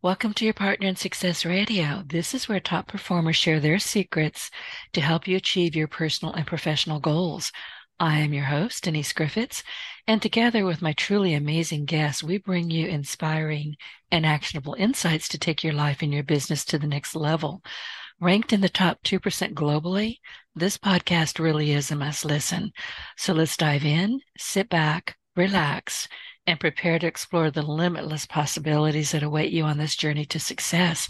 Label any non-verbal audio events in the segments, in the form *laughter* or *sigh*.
Welcome to your Partner in Success Radio. This is where top performers share their secrets to help you achieve your personal and professional goals. I am your host, Denise Griffiths, and together with my truly amazing guests, we bring you inspiring and actionable insights to take your life and your business to the next level. Ranked in the top 2% globally, this podcast really is a must listen. So let's dive in, sit back, relax, and prepare to explore the limitless possibilities that await you on this journey to success.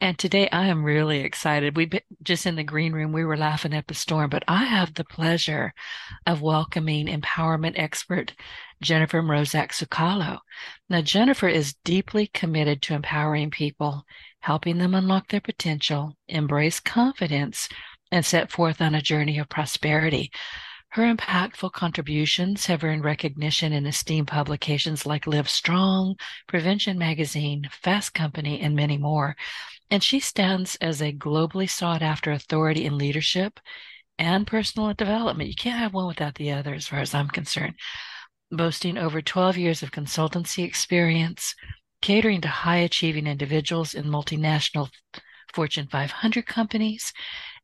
And today I am really excited. We just in the green room, we were laughing at the storm, but I have the pleasure of welcoming empowerment expert Jennifer Mrozek Sukalo. Now, Jennifer is deeply committed to empowering people, helping them unlock their potential, embrace confidence, and set forth on a journey of prosperity. Her impactful contributions have earned recognition in esteemed publications like Live Strong, Prevention Magazine, Fast Company, and many more. And she stands as a globally sought after authority in leadership and personal development. You can't have one without the other, as far as I'm concerned. Boasting over 12 years of consultancy experience, catering to high achieving individuals in multinational Fortune 500 companies,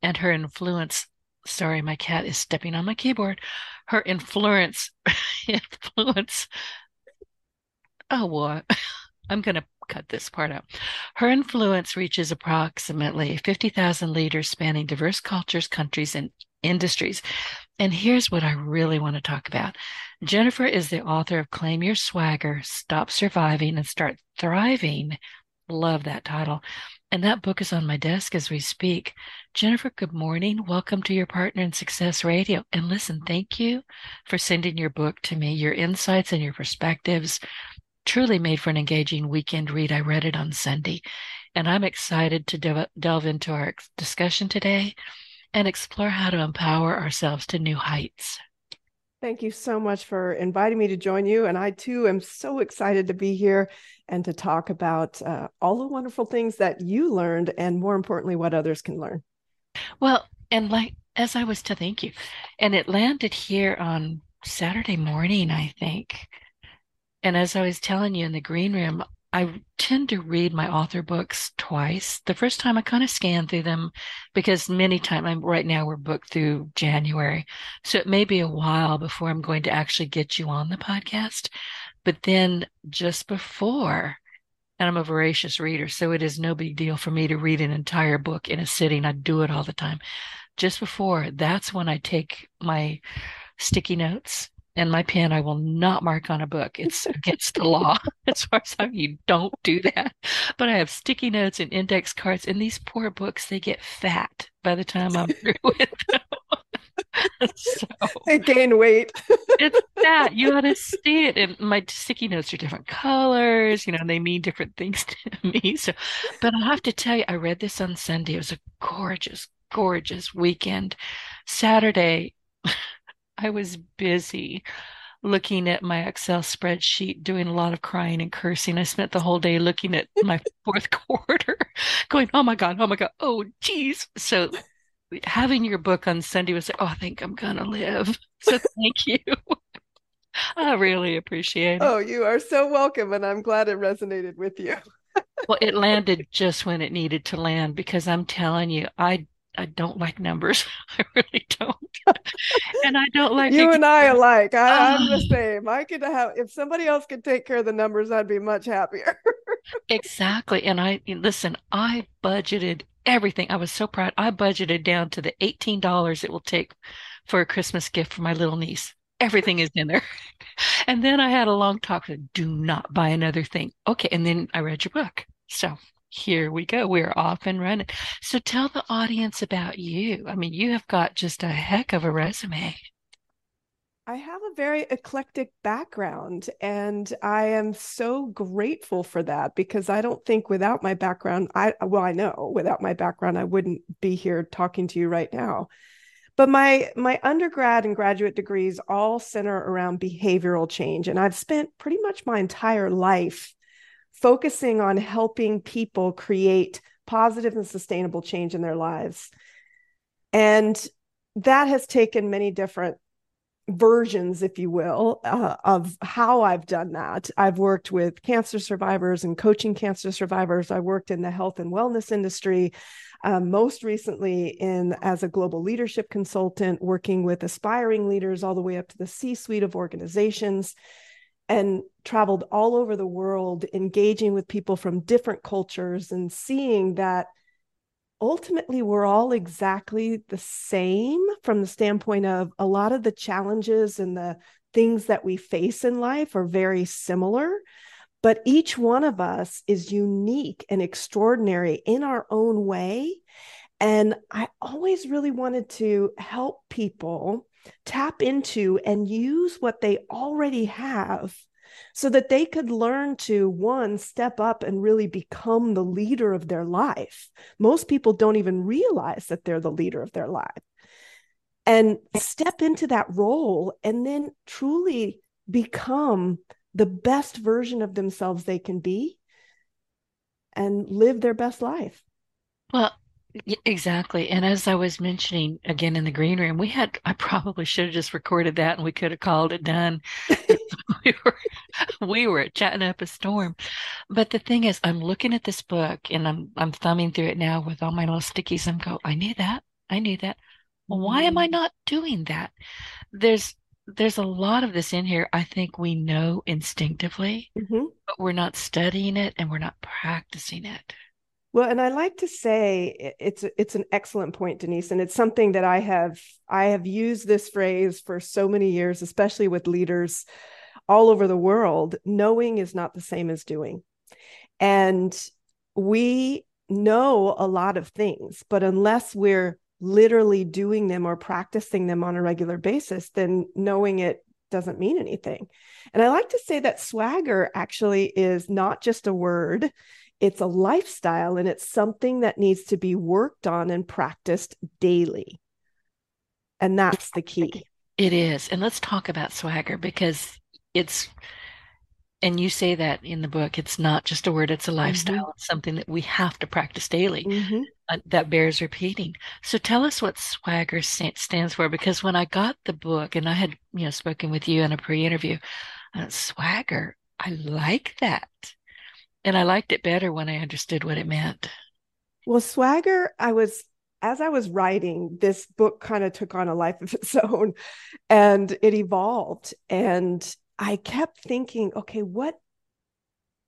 and her influence sorry, my cat is stepping on my keyboard. Her influence, *laughs* influence. Oh, what? *laughs* I'm going to cut this part out. Her influence reaches approximately 50,000 leaders spanning diverse cultures, countries, and industries. And here's what I really want to talk about. Jennifer is the author of Claim Your Swagger, Stop Surviving and Start Thriving. Love that title. And that book is on my desk as we speak. Jennifer, good morning. Welcome to your Partner in Success Radio. And listen, thank you for sending your book to me. Your insights and your perspectives truly made for an engaging weekend read. I read it on Sunday. And I'm excited to de- delve into our discussion today and explore how to empower ourselves to new heights. Thank you so much for inviting me to join you. And I too am so excited to be here and to talk about uh, all the wonderful things that you learned and more importantly, what others can learn. Well, and like as I was to thank you, and it landed here on Saturday morning, I think. And as I was telling you in the green room, I tend to read my author books twice. The first time I kind of scan through them because many times I'm right now we're booked through January. So it may be a while before I'm going to actually get you on the podcast. But then just before, and I'm a voracious reader, so it is no big deal for me to read an entire book in a sitting. I do it all the time. Just before, that's when I take my sticky notes and my pen, I will not mark on a book. It's against the law *laughs* as far as I'm, you don't do that. But I have sticky notes and index cards, and these poor books, they get fat by the time I'm through *laughs* with them. *laughs* so, they gain weight. it's that you ought to see it. And my sticky notes are different colors, you know, they mean different things to me. So, but I have to tell you, I read this on Sunday. It was a gorgeous, gorgeous weekend. Saturday, I was busy looking at my Excel spreadsheet, doing a lot of crying and cursing. I spent the whole day looking at my *laughs* fourth quarter, *laughs* going, oh my God, oh my God, oh geez. So having your book on Sunday was like, oh, I think I'm going to live. So thank you. *laughs* I really appreciate it. Oh, you are so welcome. And I'm glad it resonated with you. well, it landed just when it needed to land because I'm telling you, I I don't like numbers. *laughs* I really don't. *laughs* and I don't like you and I alike. I, am the *laughs* same. I could have if somebody else could take care of the numbers, I'd be much happier. exactly. And I listen, I budgeted everything. I was so proud. I budgeted down to the $18 it will take for a Christmas gift for my little niece. Everything is in there. and then I had a long talk. Do not buy another thing. Okay. And then I read your book. So here we go. We're off and running. So tell the audience about you. I mean, you have got just a heck of a resume. I have a very eclectic background, and I am so grateful for that because I don't think without my background, I well, I know without my background, I wouldn't be here talking to you right now. But my my undergrad and graduate degrees all center around behavioral change, and I've spent pretty much my entire life focusing on helping people create positive and sustainable change in their lives. And that has taken many different versions, if you will, uh, of how I've done that. I've worked with cancer survivors and coaching cancer survivors. I worked in the health and wellness industry. Um, most recently in as a global leadership consultant working with aspiring leaders all the way up to the c-suite of organizations and traveled all over the world engaging with people from different cultures and seeing that ultimately we're all exactly the same from the standpoint of a lot of the challenges and the things that we face in life are very similar but each one of us is unique and extraordinary in our own way. And i always really wanted to help people tap into and use what they already have so that they could learn to one step up and really become the leader of their life. Most people don't even realize that they're the leader of their life and step into that role and then truly become the best version of themselves they can be and live their best life. Well, Exactly. And as I was mentioning again in the green room, we had, I probably should have just recorded that and we could have called it done. *laughs* *laughs* we were, we were chatting up a storm. But the thing is, I'm looking at this book and I'm, I'm thumbing through it now with all my little stickies. I'm go, I knew that. I knew that. Well, why am I mm-hmm. not doing that? There's, there's a lot of this in here I think we know instinctively, mm-hmm. but we're not studying it and we're not practicing it. Well, and I like to say it's it's an excellent point, Denise, and it's something that I have I have used this phrase for so many years, especially with leaders all over the world. Knowing is not the same as doing, and we know a lot of things, but unless we're literally doing them or practicing them on a regular basis, then knowing it doesn't mean anything. And I like to say that swagger actually is not just a word, it's a lifestyle and it's something that needs to be worked on and practiced daily. And that's the key. It is. And let's talk about swagger because it's, and you say that in the book, it's not just a word, it's a lifestyle. Mm-hmm. It's something that we have to practice daily mm-hmm. uh, that bears repeating. So tell us what swagger stands for because when I got the book and I had, you know, spoken with you in a pre interview, uh, swagger, I like that. And I liked it better when I understood what it meant. Well, swagger, I was as I was writing, this book kind of took on a life of *laughs* its own and it evolved. And I kept thinking, okay, what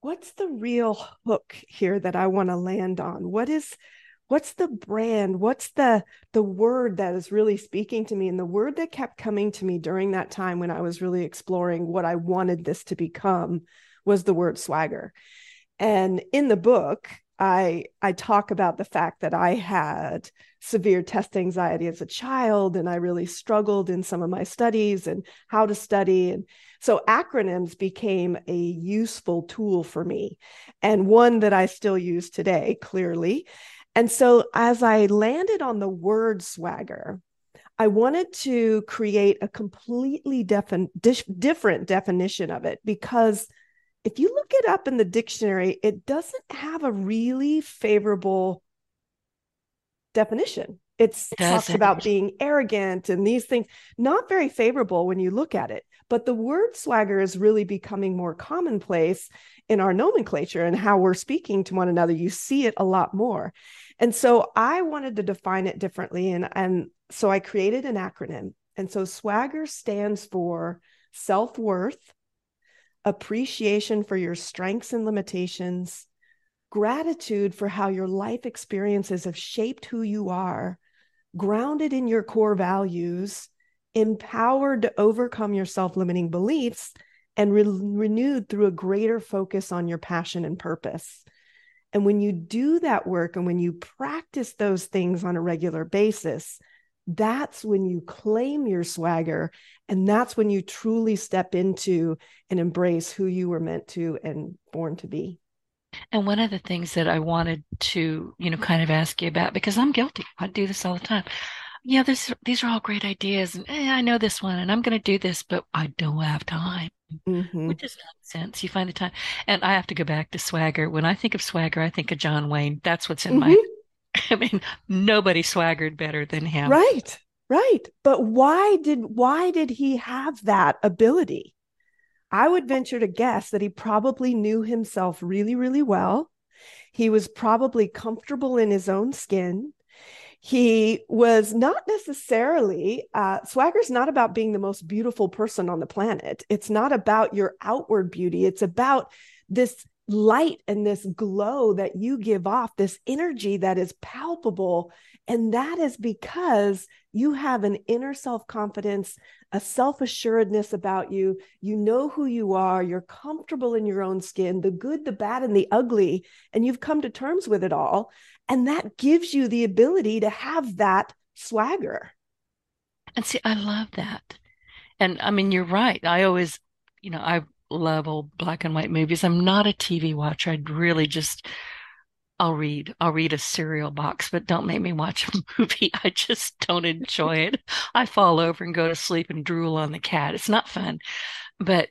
what's the real hook here that I want to land on? What is what's the brand? What's the the word that is really speaking to me? And the word that kept coming to me during that time when I was really exploring what I wanted this to become was the word swagger. And in the book, I I talk about the fact that I had severe test anxiety as a child and I really struggled in some of my studies and how to study and so acronyms became a useful tool for me and one that I still use today clearly. And so as I landed on the word swagger, I wanted to create a completely different definition of it because if you look it up in the dictionary, it doesn't have a really favorable definition. It's, it talks about being arrogant and these things, not very favorable when you look at it. But the word swagger is really becoming more commonplace in our nomenclature and how we're speaking to one another. You see it a lot more. And so I wanted to define it differently. And, and so I created an acronym. And so swagger stands for self worth, appreciation for your strengths and limitations, gratitude for how your life experiences have shaped who you are, grounded in your core values, empowered to overcome your self limiting beliefs, and re- renewed through a greater focus on your passion and purpose. And when you do that work and when you practice those things on a regular basis, that's when you claim your swagger and that's when you truly step into and embrace who you were meant to and born to be and one of the things that i wanted to you know kind of ask you about because i'm guilty i do this all the time yeah this these are all great ideas and eh, i know this one and i'm going to do this but i don't have time mm-hmm. which is nonsense you find the time and i have to go back to swagger when i think of swagger i think of john wayne that's what's in mm-hmm. my *laughs* I mean, nobody swaggered better than him. Right. Right. But why did why did he have that ability? I would venture to guess that he probably knew himself really, really well. He was probably comfortable in his own skin. He was not necessarily, uh, swagger's not about being the most beautiful person on the planet. It's not about your outward beauty. It's about this light and this glow that you give off, this energy that is palpable. And that is because you have an inner self confidence, a self assuredness about you. You know who you are. You're comfortable in your own skin, the good, the bad, and the ugly. And you've come to terms with it all. And that gives you the ability to have that swagger. And see, I love that. And I mean, you're right. I always, you know, I love old black and white movies. I'm not a TV watcher. I'd really just I'll read. I'll read a cereal box, but don't make me watch a *laughs* movie. I just don't enjoy it. I fall over and go to sleep and drool on the cat. It's not fun. But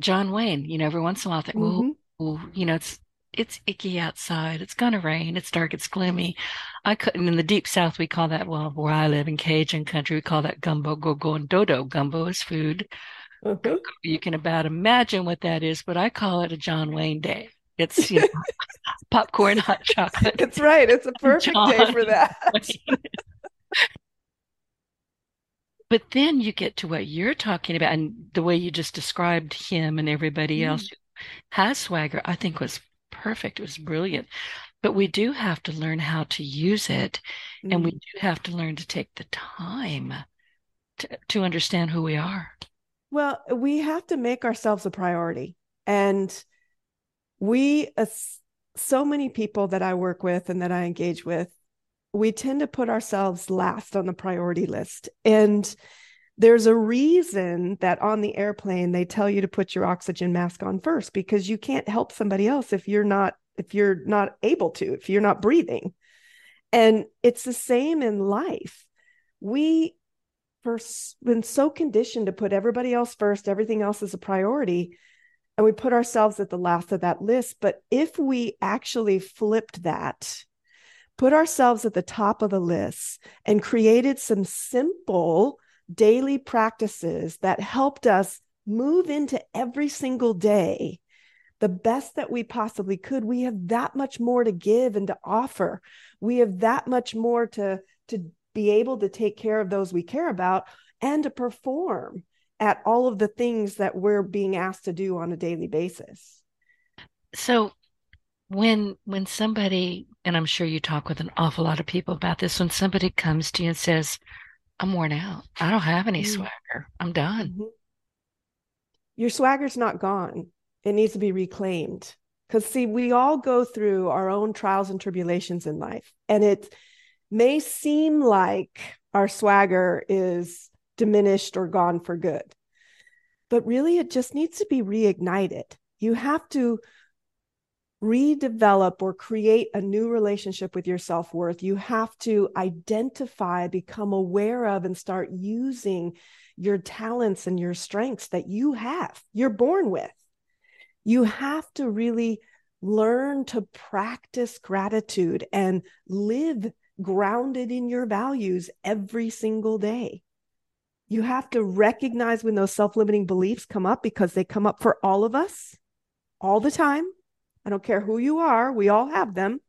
John Wayne, you know, every once in a while I think, mm-hmm. well, you know, it's it's icky outside. It's gonna rain. It's dark. It's gloomy. I couldn't in the deep south we call that well where I live in Cajun country, we call that gumbo go go and dodo. Gumbo is food. Mm-hmm. You can about imagine what that is, but I call it a John Wayne day. It's you know, *laughs* popcorn, hot chocolate. That's right. It's a *laughs* perfect John day for that. *laughs* but then you get to what you're talking about, and the way you just described him and everybody mm. else who has swagger, I think was perfect. It was brilliant. But we do have to learn how to use it, mm. and we mm. do have to learn to take the time to, to understand who we are. Well, we have to make ourselves a priority. And we, uh, so many people that I work with and that I engage with, we tend to put ourselves last on the priority list. And there's a reason that on the airplane they tell you to put your oxygen mask on first because you can't help somebody else if you're not if you're not able to if you're not breathing and it's the same in life we been so conditioned to put everybody else first, everything else is a priority, and we put ourselves at the last of that list. But if we actually flipped that, put ourselves at the top of the list, and created some simple daily practices that helped us move into every single day the best that we possibly could we have that much more to give and to offer we have that much more to to be able to take care of those we care about and to perform at all of the things that we're being asked to do on a daily basis. So when when somebody and i'm sure you talk with an awful lot of people about this when somebody comes to you and says i'm worn out. I don't have any mm-hmm. swagger. I'm done. Mm-hmm. your swagger's not gone. It needs to be reclaimed. Because see we all go through our own trials and tribulations in life and it may seem like our swagger is diminished or gone for good. But really, it just needs to be reignited. You have to redevelop or create a new relationship with your self worth. You have to identify, become aware of, and start using your talents and your strengths that you have, you're born with. You have to really learn to practice gratitude and live grounded in your values every single day. You have to recognize when those self limiting beliefs come up because they come up for all of us all the time. I don't care who you are, we all have them.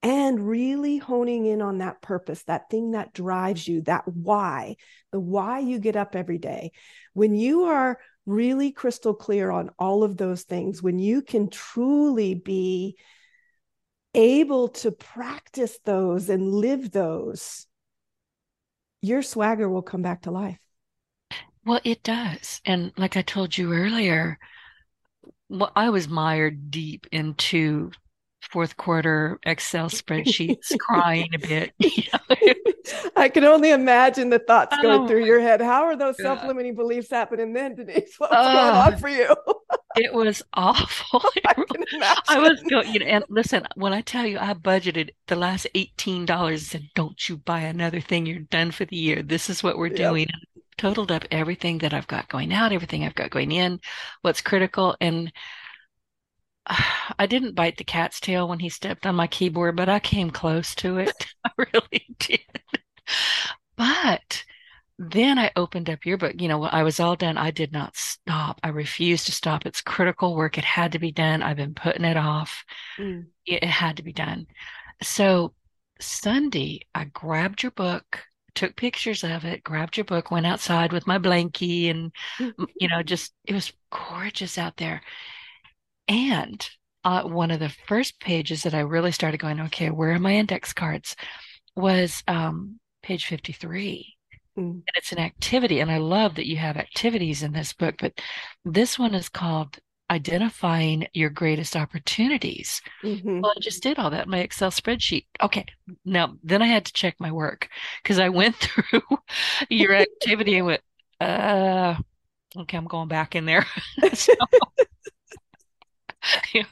And really honing in on that purpose, that thing that drives you, that why, the why you get up every day. When you are really crystal clear on all of those things, when you can truly be able to practice those and live those, your swagger will come back to life. Well, it does. And like I told you earlier, well, I was mired deep into fourth quarter Excel spreadsheets, *laughs* crying a bit. *laughs* I can only imagine the thoughts going oh, through your head. How are those self limiting beliefs happening then, Denise? *laughs* What's going on for you? *laughs* it was awful. I, *laughs* I was going, you know, and listen, when I tell you I budgeted the last $18 and said, don't you buy another thing, you're done for the year. This is what we're yep. doing. Totaled up everything that I've got going out, everything I've got going in, what's critical. And *sighs* I didn't bite the cat's tail when he stepped on my keyboard, but I came close to it. *laughs* I really did. But then I opened up your book. You know, I was all done. I did not stop. I refused to stop. It's critical work. It had to be done. I've been putting it off. Mm. It, it had to be done. So Sunday, I grabbed your book, took pictures of it, grabbed your book, went outside with my blankie, and, *laughs* you know, just it was gorgeous out there. And uh, one of the first pages that I really started going, okay, where are my index cards? Was um, page 53. Mm. And it's an activity. And I love that you have activities in this book, but this one is called Identifying Your Greatest Opportunities. Mm-hmm. Well, I just did all that in my Excel spreadsheet. Okay. Now, then I had to check my work because I went *laughs* through your activity and went, uh, okay, I'm going back in there. *laughs* so, *laughs*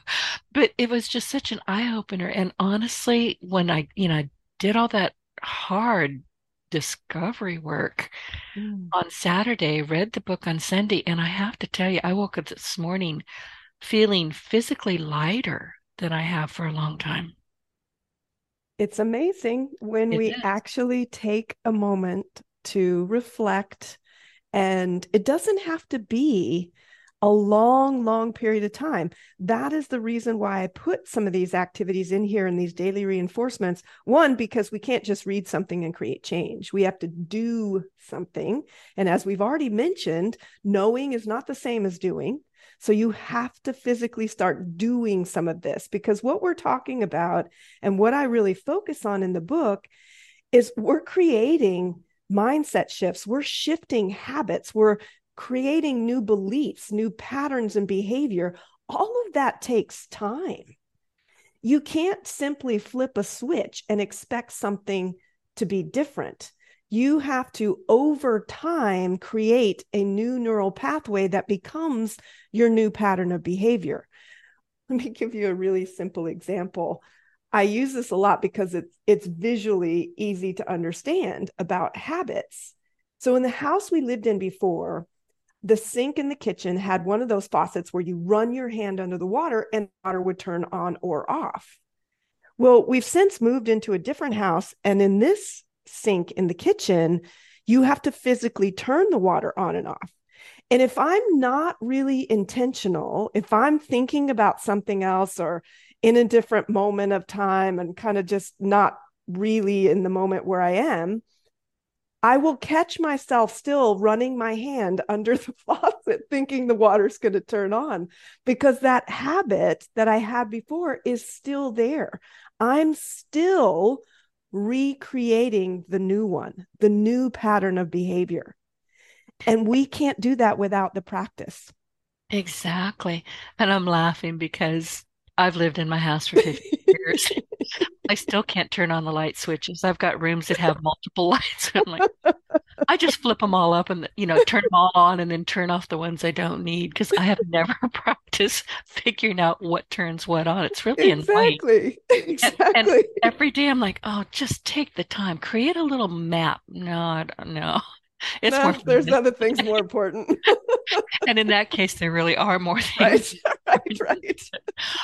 but it was just such an eye opener. And honestly, when I, you know, I did all that hard discovery work mm. on Saturday, read the book on Sunday, and I have to tell you, I woke up this morning feeling physically lighter than I have for a long time. It's amazing when it we is. actually take a moment to reflect, and it doesn't have to be a long, long period of time. That is the reason why I put some of these activities in here in these daily reinforcements. One, because we can't just read something and create change, we have to do something. And as we've already mentioned, knowing is not the same as doing. So you have to physically start doing some of this because what we're talking about and what I really focus on in the book is we're creating mindset shifts. We're shifting habits. We're creating new beliefs, new patterns and behavior, all of that takes time. You can't simply flip a switch and expect something to be different. You have to, over time, create a new neural pathway that becomes your new pattern of behavior. *laughs* Let me give you a really simple example. I use this a lot because it's it's visually easy to understand about habits. So in the house we lived in before, the sink in the kitchen had one of those faucets where you run your hand under the water and water would turn on or off. Well, we've since moved into a different house. And in this sink in the kitchen, you have to physically turn the water on and off. And if I'm not really intentional, if I'm thinking about something else or in a different moment of time and kind of just not really in the moment where I am, I will catch myself still running my hand under the *laughs* faucet, thinking the water's going to turn on because that habit that I had before is still there. I'm still recreating the new one, the new pattern of behavior. And we can't do that without the practice. Exactly. And I'm laughing because I've lived in my house for 50 *laughs* years. I still can't turn on the light switches. I've got rooms that have multiple *laughs* lights. I'm like, I just *laughs* flip them all up and, you know, turn them all on and then turn off the ones I don't need because I have never *laughs* practiced figuring out what turns what on. It's really exactly. annoying. Exactly. And, and every day I'm like, oh, just take the time, create a little map. No, I don't know. It's no, *laughs* there's other things more important. *laughs* and in that case, there really are more *laughs* things. Right, right, right.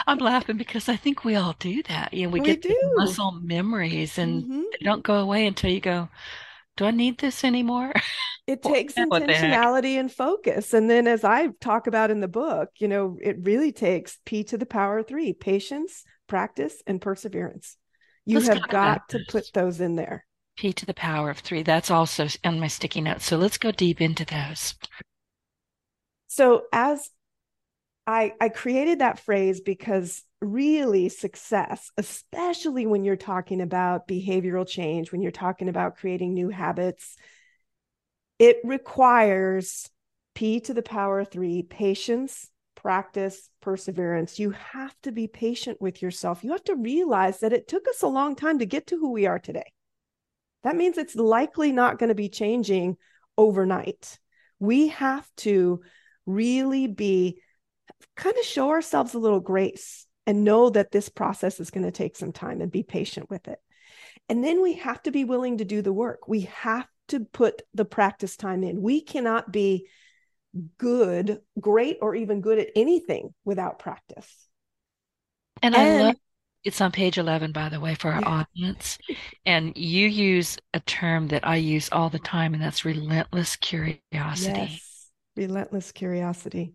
I'm laughing because I think we all do that. You know, we, we get muscle memories, and mm-hmm. they don't go away until you go. Do I need this anymore? It takes intentionality and focus. And then, as I talk about in the book, you know, it really takes P to the power of three patience, practice, and perseverance. You Let's have got to put those in there. P to the power of three. That's also on my sticky notes. So let's go deep into those. So as I I created that phrase because really success, especially when you're talking about behavioral change, when you're talking about creating new habits, it requires P to the power of three, patience, practice, perseverance. You have to be patient with yourself. You have to realize that it took us a long time to get to who we are today. That means it's likely not going to be changing overnight. We have to really be kind of show ourselves a little grace and know that this process is going to take some time and be patient with it. And then we have to be willing to do the work. We have to put the practice time in. We cannot be good, great, or even good at anything without practice. And, and I love it's on page 11, by the way, for our yeah. audience. And you use a term that I use all the time, and that's relentless curiosity. Yes, relentless curiosity.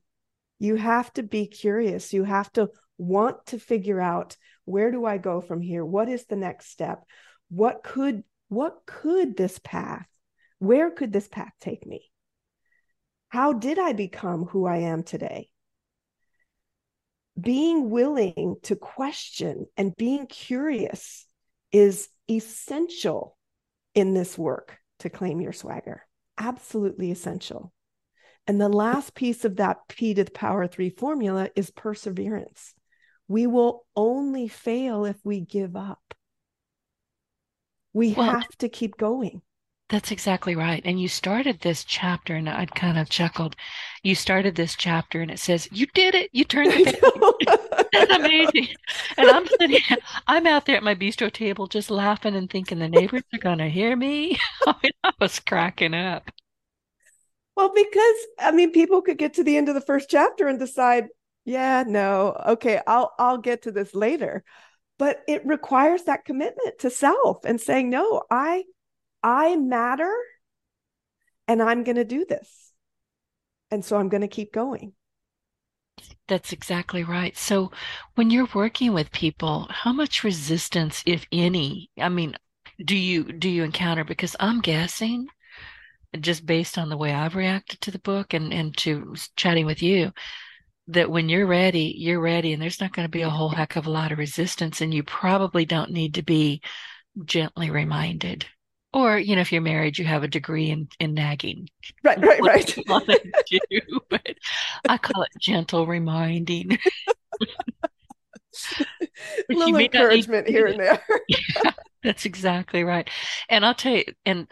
You have to be curious. You have to want to figure out where do I go from here? What is the next step? What could what could this path? Where could this path take me? How did I become who I am today? Being willing to question and being curious is essential in this work to claim your swagger. Absolutely essential. And the last piece of that P to the power three formula is perseverance. We will only fail if we give up. We well, have to keep going. That's exactly right. And you started this chapter, and I'd kind of chuckled. You started this chapter, and it says, "You did it! You turned the *laughs* page." That's amazing. And I'm sitting, I'm out there at my bistro table, just laughing and thinking the neighbors are going to hear me. *laughs* I mean, I was cracking up. Well, because I mean, people could get to the end of the first chapter and decide, yeah, no, okay, I'll I'll get to this later. But it requires that commitment to self and saying, no, I I matter and I'm going to do this. And so I'm going to keep going. That's exactly right. So when you're working with people, how much resistance, if any, I mean, do you do you encounter because I'm guessing just based on the way I've reacted to the book and and to chatting with you that when you're ready, you're ready and there's not going to be a whole heck of a lot of resistance and you probably don't need to be gently reminded or you know if you're married you have a degree in in nagging. Right *laughs* right right. *laughs* do, but i call it gentle reminding. *laughs* A little encouragement here and there. yeah, that's exactly right. And i'll tell you and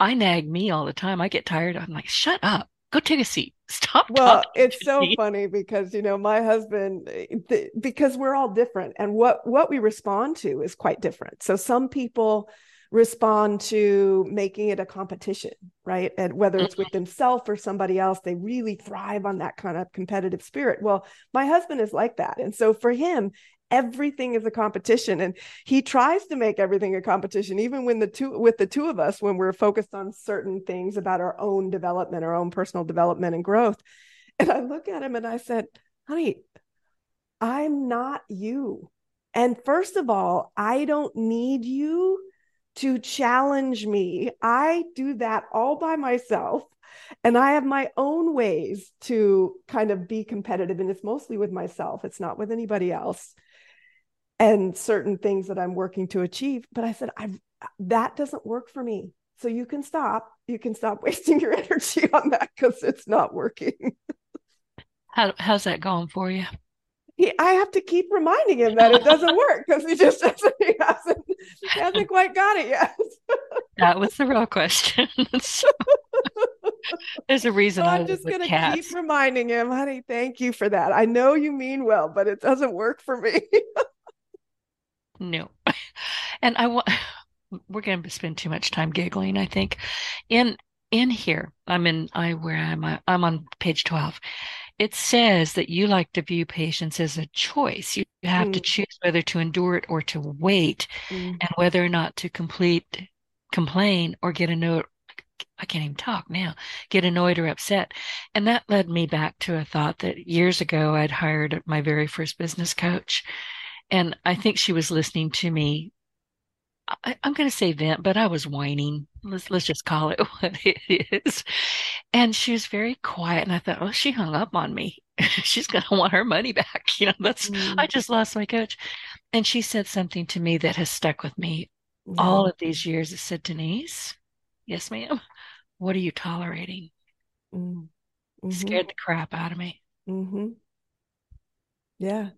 i nag me all the time. I get tired. I'm like shut up. Go take a seat. Stop well it's so me. funny because you know my husband eh, th- because we're all different and what what we respond to is quite different. So some people respond to making it a competition, right? And whether it's with mm-hmm. themselves or somebody else, they really thrive on that kind of competitive spirit. Well, my husband is like that. And so for him, everything is a competition and he tries to make everything a competition even when the two with the two of us when we're focused on certain things about our own development our own personal development and growth *laughs* and i look at him and i said honey i'm not you and first of all i don't need you to challenge me. I do that all by myself. And I have my own ways to kind of be competitive. And it's mostly with myself, it's not with anybody else. And certain things that I'm working to achieve. But I said, I that doesn't work for me. So you can stop. You can stop *laughs* wasting your energy on that because it's not working. How, how's that going for you? He, I have to keep reminding him that it doesn't *laughs* work because he just doesn't, he hasn't, he hasn't quite got it yet. that was the real question. *laughs* so, there's a reason so I'm just going to keep reminding him, honey, thank you for that. I know you mean well, but it doesn't work for me. *laughs* no. And I want, we're going to spend too much time giggling, I think. In, in here, I'm in, I, where am I? I'm on page 12 it says that you like to view patience as a choice. You have mm. to choose whether to endure it or to wait, mm. and whether or not to complete, complain, or get a note. I can't even talk now, get annoyed or upset. And that led me back to a thought that years ago I'd hired my very first business coach. And I think she was listening to me I, am going to say vent, but I was whining. Let's let's just call it *laughs* what it is. And she was very quiet, and I thought, oh, she hung up on me. *laughs* She's going to want her money back. *laughs* You know, that's mm. I just lost my coach. And she said something to me that has stuck with me all of these years. It said, Denise, yes, ma'am. What are you tolerating? Mm. Mm-hmm. Scared the crap out of me. Mm-hmm. Yeah.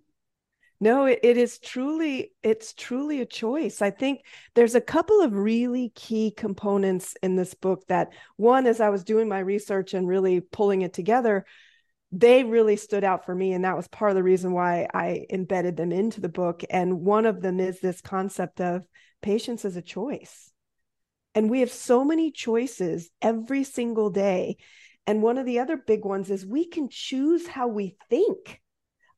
No, it, it is truly, it's truly a choice. I think there's a couple of really key components in this book that one, as I was doing my research and really pulling it together, they really stood out for me. And that was part of the reason why I embedded them into the book. And one of them is this concept of patience as a choice. And we have so many choices every single day. And one of the other big ones is we can choose how we think.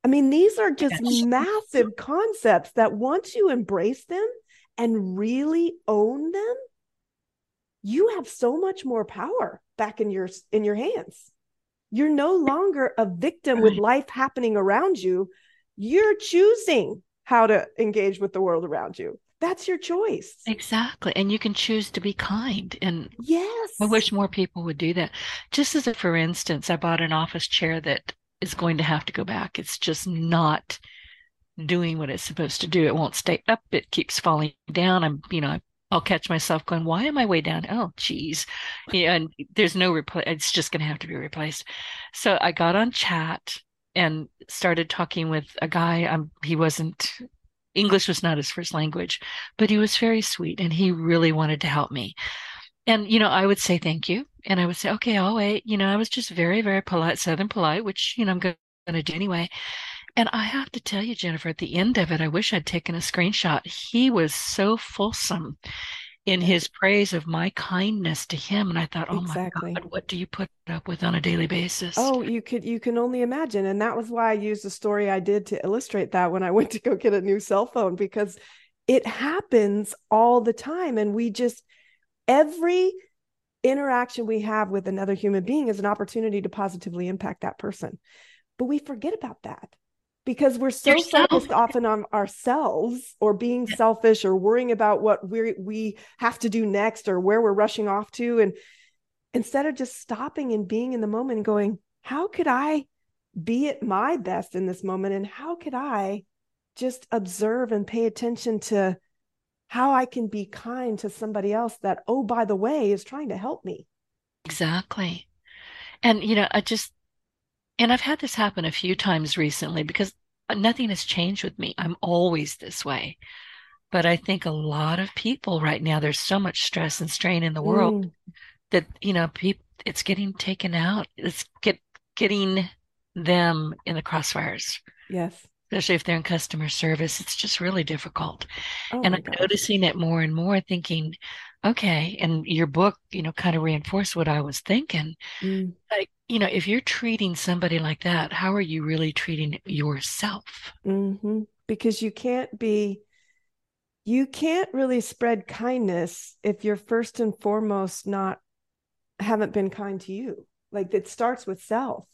I mean, these are just yes. massive concepts that once you embrace them and really own them, you have so much more power back in your in your hands. You're no longer a victim with life happening around you. You're choosing how to engage with the world around you. That's your choice. Exactly. And you can choose to be kind. And yes, I wish more people would do that. Just as a for instance, I bought an office chair that is going to have to go back. It's just not doing what it's supposed to do. It won't stay up. It keeps falling down. I'm, you know, I'll catch myself going, why am I way down? Oh, geez. Yeah, and there's no replace. It's just going to have to be replaced. So I got on chat and started talking with a guy. Um, he wasn't, English was not his first language, but he was very sweet and he really wanted to help me. And, you know, I would say thank you. And I would say, okay, I'll wait. You know, I was just very, very polite, Southern polite, which, you know, I'm going to do anyway. And I have to tell you, Jennifer, at the end of it, I wish I'd taken a screenshot. He was so fulsome in his praise of my kindness to him. And I thought, oh exactly. my God, what do you put up with on a daily basis? Oh, you could, you can only imagine. And that was why I used the story I did to illustrate that when I *laughs* went to go get a new cell phone, because it happens all the time. And we just, every interaction we have with another human being is an opportunity to positively impact that person. But we forget about that because we're so Yourself. focused often on ourselves or being selfish or worrying about what we we have to do next or where we're rushing off to and instead of just stopping and being in the moment and going how could i be at my best in this moment and how could i just observe and pay attention to how I can be kind to somebody else that, oh, by the way, is trying to help me. Exactly. And, you know, I just, and I've had this happen a few times recently because nothing has changed with me. I'm always this way. But I think a lot of people right now, there's so much stress and strain in the world mm. that, you know, people, it's getting taken out. It's get, getting them in the crossfires. Yes especially if they're in customer service. It's just really difficult. Oh and I'm noticing it more and more, thinking, okay, and your book, you know, kind of reinforced what I was thinking. Mm. Like, you know, if you're treating somebody like that, how are you really treating yourself? Mm-hmm. Because you can't be, you can't really spread kindness if you're first and foremost not, haven't been kind to you. Like it starts with self.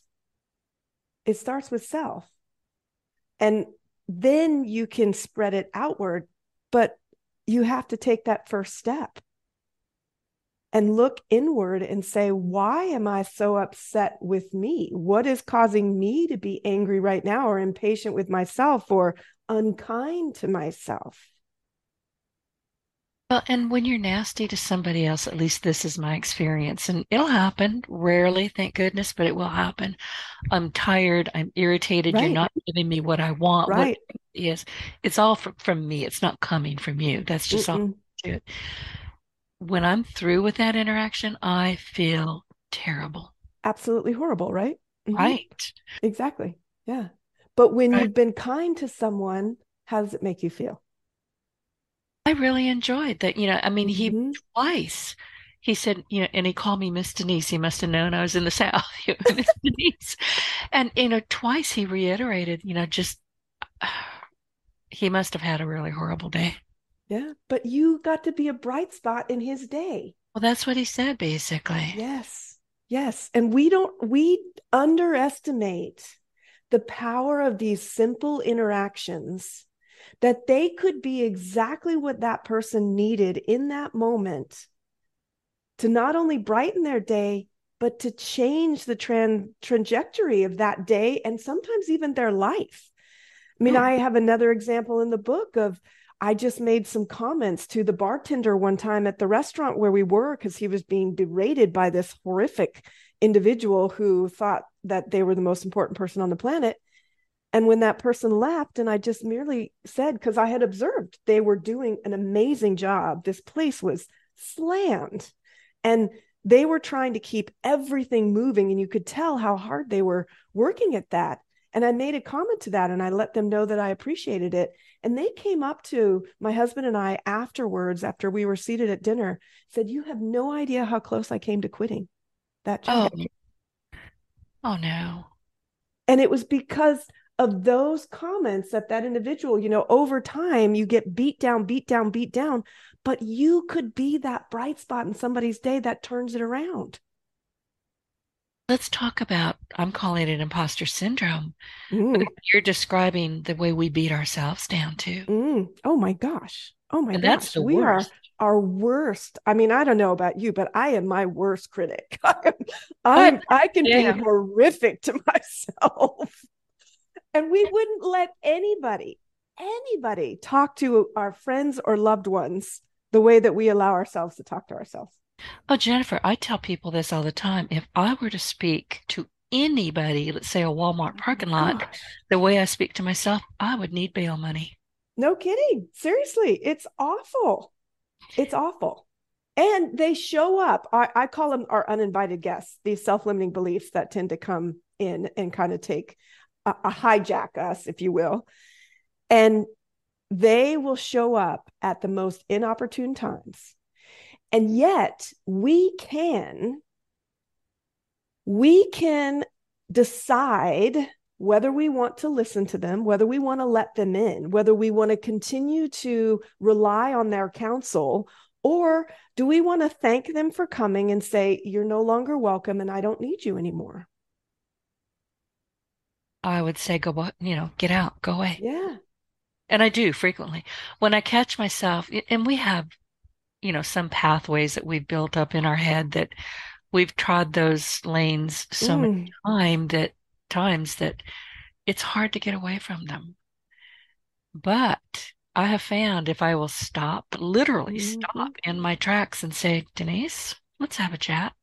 It starts with self and then you can spread it outward but you have to take that first step and look inward and say why am i so upset with me? What is causing me to be angry right now or impatient with myself or unkind to myself well, and when you're nasty to somebody else, at least this is my experience, and it'll happen rarely, thank goodness, but it will happen. I'm tired. I'm irritated. Right. You're not giving me what I want. Right. What is it's all from, from me. It's not coming from you. That's just Mm-mm. all it. When I'm through with that interaction, I feel terrible. Absolutely horrible, right? Mm-hmm. Right. Exactly. Yeah. But when right. you've been kind to someone, how does it make you feel? I really enjoyed that. You know, I mean, mm-hmm. he twice he said, you know, and he called me Miss Denise. He must have known I was in the South, *laughs* Miss *laughs* Denise. And, you know, twice he reiterated, you know, just *sighs* he must have had a really horrible day. Yeah. But you got to be a bright spot in his day. Well, that's what he said, basically. Yes. Yes. And we don't, we underestimate the power of these simple interactions that they could be exactly what that person needed in that moment to not only brighten their day, but to change the tran- trajectory of that day and sometimes even their life. I mean, hmm. I have another example in the book of I just made some comments to the bartender one time at the restaurant where we were because he was being berated by this horrific individual who thought that they were the most important person on the planet. And when that person left, and I just merely said, because I had observed they were doing an amazing job, this place was slammed. And they were trying to keep everything moving, and you could tell how hard they were working at that. And I made a comment to that and I let them know that I appreciated it. And they came up to my husband and I afterwards, after we were seated at dinner, said, You have no idea how close I came to quitting that oh. job. Oh, oh no. And it was because of those comments that that individual, you know, over time you get beat down, beat down, beat down, but you could be that bright spot in somebody's day that turns it around. Let's talk about, I'm calling it imposter syndrome. Mm. You're describing the way we beat ourselves down too. Mm. Oh my gosh. Oh my and gosh. That's the we worst. are our worst. I mean, I don't know about you, but I am my worst critic. *laughs* I'm, I can yeah. be horrific to *laughs* myself. And we wouldn't let anybody, anybody talk to our friends or loved ones the way that we allow ourselves to talk to ourselves. Oh, Jennifer, I tell people this all the time. If I were to speak to anybody, let's say a Walmart oh parking lot, Gosh. the way I speak to myself, I would need bail money. No kidding. Seriously, it's awful. It's awful. And they show up. I, I call them our uninvited guests, these self limiting beliefs that tend to come in and kind of take a hijack us, if you will. And they will show up at the most inopportune times and yet we can we can decide whether we want to listen to them, whether we want to let them in, whether we want to continue to rely on their counsel, or do we want to thank them for coming and say, You're no longer welcome and I don't need you anymore? I would say, Go, you know, get out, go away. Yeah. And I do frequently. When I catch myself, and we have you know, some pathways that we've built up in our head that we've trod those lanes so mm. many time that times that it's hard to get away from them. But I have found if I will stop, literally mm-hmm. stop in my tracks and say, Denise, let's have a chat.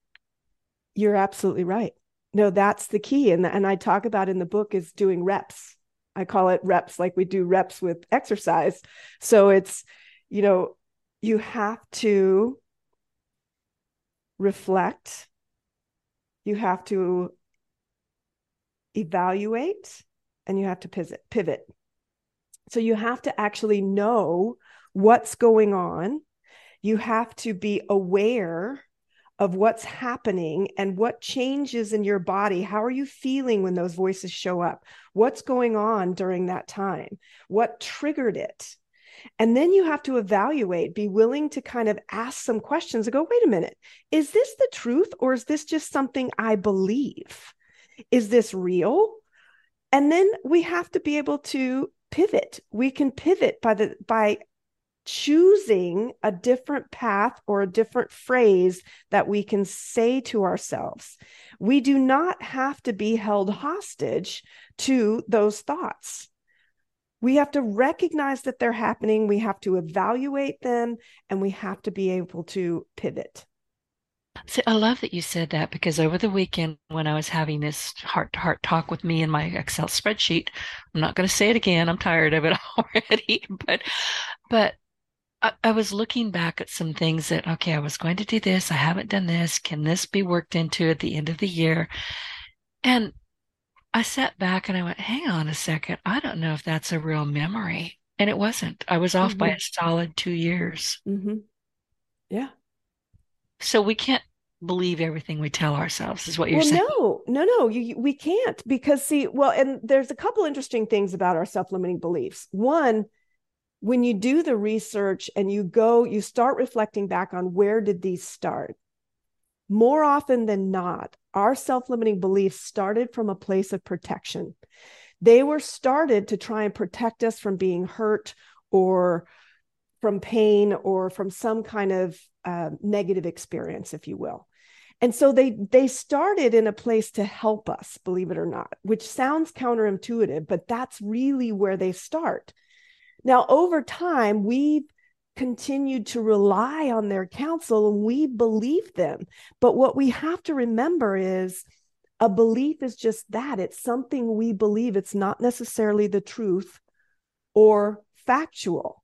You're absolutely right. No, that's the key. And, and I talk about in the book is doing reps. I call it reps, like we do reps with exercise. So it's, you know, you have to reflect, you have to evaluate, and you have to pivot. pivot. So you have to actually know what's going on. You have to be aware of what's happening and what changes in your body. How are you feeling when those voices show up? What's going on during that time? What triggered it? And then you have to evaluate, be willing to kind of ask some questions and go, wait a minute, is this the truth or is this just something I believe? Is this real? And then we have to be able to pivot. We can pivot by the by choosing a different path or a different phrase that we can say to ourselves. We do not have to be held hostage to those thoughts we have to recognize that they're happening we have to evaluate them and we have to be able to pivot See, I love that you said that because over the weekend when I was having this heart to heart talk with me in my Excel spreadsheet, I'm not going to say it again. I'm tired of it *laughs* already, but, but I, I, was looking back at some things that, okay, I was going to do this. I haven't done this. Can this be worked into at the end of the year? And I sat back and I went, hang on a second. I don't know if that's a real memory. And it wasn't. I was off mm-hmm. by a solid two years. Mm-hmm. Yeah. So we can't believe everything we tell ourselves, is what you're well, saying. No, no, no. You, we can't because, see, well, and there's a couple interesting things about our self limiting beliefs. One, when you do the research and you go, you start reflecting back on where did these start? More often than not, our self limiting beliefs started from a place of protection. They were started to try and protect us from being hurt or from pain or from some kind of uh, negative experience, if you will. And so they they started in a place to help us, believe it or not, which sounds counterintuitive, but that's really where they start. Now, over time, we've continued to rely on their counsel and we believe them. But what we have to remember is a belief is just that. It's something we believe. It's not necessarily the truth or factual.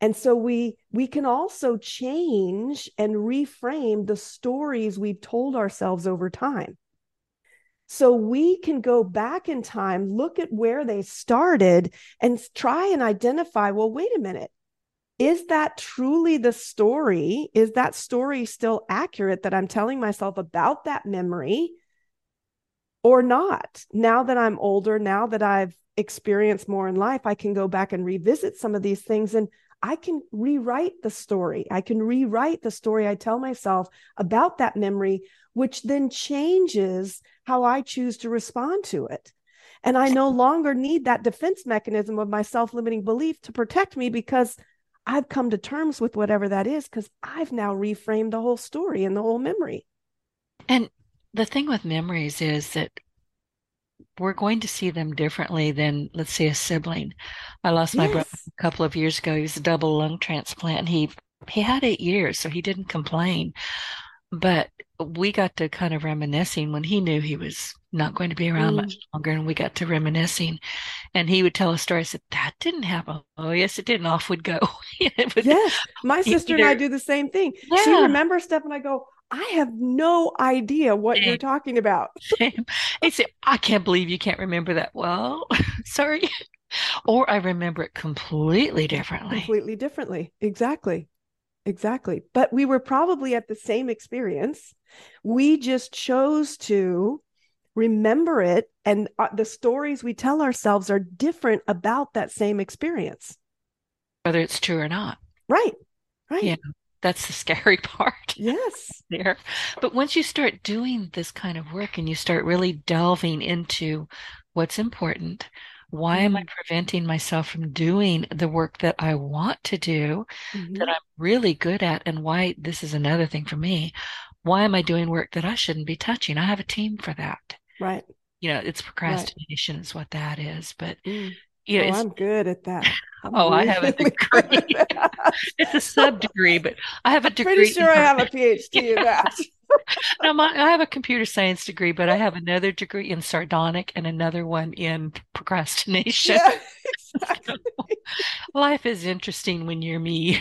And so we we can also change and reframe the stories we've told ourselves over time so we can go back in time look at where they started and try and identify well wait a minute. Is that truly the story? Is that story still accurate that i'm telling myself about that memory or not? Now that i'm older now that i've experienced more in life i can go back and revisit some of these things and I can rewrite the story. I can rewrite the story I tell myself about that memory, which then changes how I choose to respond to it. And I no longer need that defense mechanism of my self limiting belief to protect me because I've come to terms with whatever that is because I've now reframed the whole story and the whole memory. And the thing with memories is that we're going to see them differently than, let's say, a sibling. I lost yes. my brother a couple of years ago. He was a double lung transplant. He he had eight years, so he didn't complain. But we got to kind of reminiscing when he knew he was not going to be around mm. much longer, and we got to reminiscing. And he would tell a story. I said, "That didn't happen." Oh, yes, it did. And off *laughs* would go. yes, my *laughs* sister either, and I do the same thing. Yeah. She remembers stuff, and I go, I have no idea what Same. you're talking about. *laughs* Same. It's I can't believe you can't remember that. Well, *laughs* sorry. Or I remember it completely differently. Completely differently. Exactly. Exactly. But we were probably at the same experience. We just chose to remember it and uh, the stories we tell ourselves are different about that same experience. Whether it's true or not. Right. Right. Yeah that's the scary *laughs* part. Yes. There. But once you start doing this kind of work and you start really delving into what's important, why am I mm-hmm. preventing myself from doing the work that I want to do, mm-hmm. that I'm really good at, and why this is another thing for me? Why am I doing work that I shouldn't be touching? I have a team for that. Right. You know, it's procrastination right. is what that is. But mm. You know, oh, I'm good at that. I'm oh, really I have a *laughs* degree. it's a sub degree, but I have a degree. Pretty sure I have a PhD *laughs* yeah. in that. *laughs* no, my, I have a computer science degree, but I have another degree in sardonic and another one in procrastination. Yeah, exactly. life is interesting when you're me.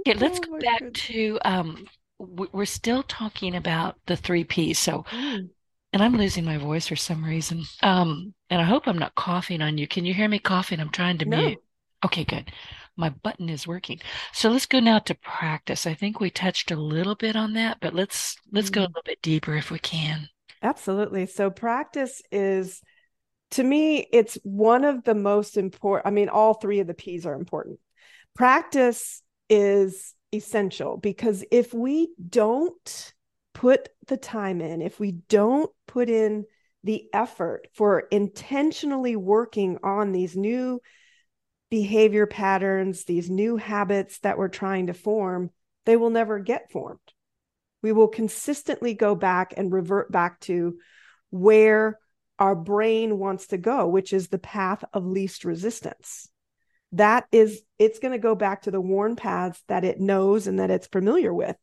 okay, let's oh, go back goodness. to um, we're still talking about the three P's. So mm and I'm losing my voice for some reason. Um, and I hope I'm not coughing on you. Can you hear me coughing? I'm trying to no. mute. Okay, good. My button is working. So let's go now to practice. I think we touched a little bit on that, but let's let's go a mm-hmm. little bit deeper if we can. Absolutely. So practice is to me it's one of the most important I mean all three of the P's are important. Practice is essential because if we don't put the time in, if we don't put in the effort for intentionally working on these new behavior patterns, these new habits that we're trying to form, they will never get formed. We will consistently go back and revert back to where our brain wants to go, which is the path of least resistance. That is, it's going to go back to the worn paths that it knows and that it's familiar with.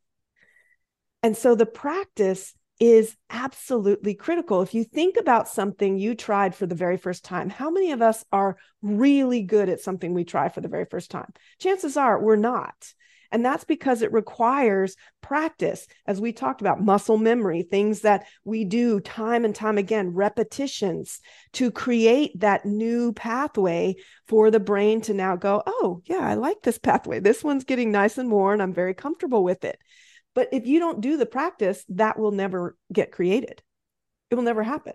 And so the practice is absolutely critical. If you think about something you tried for the very first time, how many of us are really good at something we try for the very first time? Chances are we're not. And that's because it requires practice, as we talked about, muscle memory, things that we do time and time again, repetitions to create that new pathway for the brain to now go, oh, yeah, I like this pathway. This one's getting nice and worn. I'm very comfortable with it. But if you don't do the practice, that will never get created. It will never happen.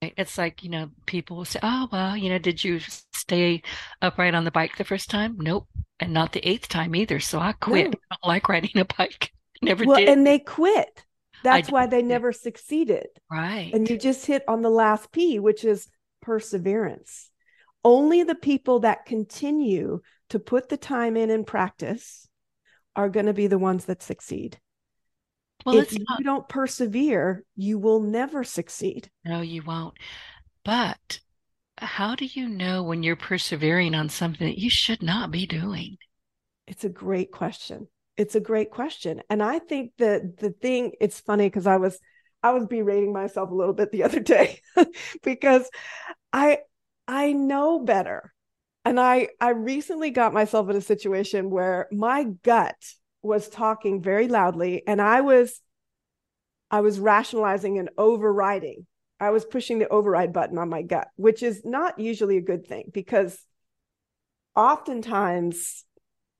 It's like, you know, people will say, oh, well, you know, did you stay upright on the bike the first time? Nope. And not the eighth time either. So I quit. No. *laughs* I don't like riding a bike. *laughs* Never well, did. And they quit. That's why they never succeeded. Right. And you just hit on the last P, which is perseverance. Only the people that continue to put the time in and practice are going to be the ones that succeed. Well, if you not... don't persevere, you will never succeed. No, you won't. But how do you know when you're persevering on something that you should not be doing? It's a great question. It's a great question. And I think that the thing, it's funny because I was I was berating myself a little bit the *laughs* other day *laughs* because I I know better. And I I recently got myself in a situation where my gut was talking very loudly and I was I was rationalizing and overriding. I was pushing the override button on my gut, which is not usually a good thing because oftentimes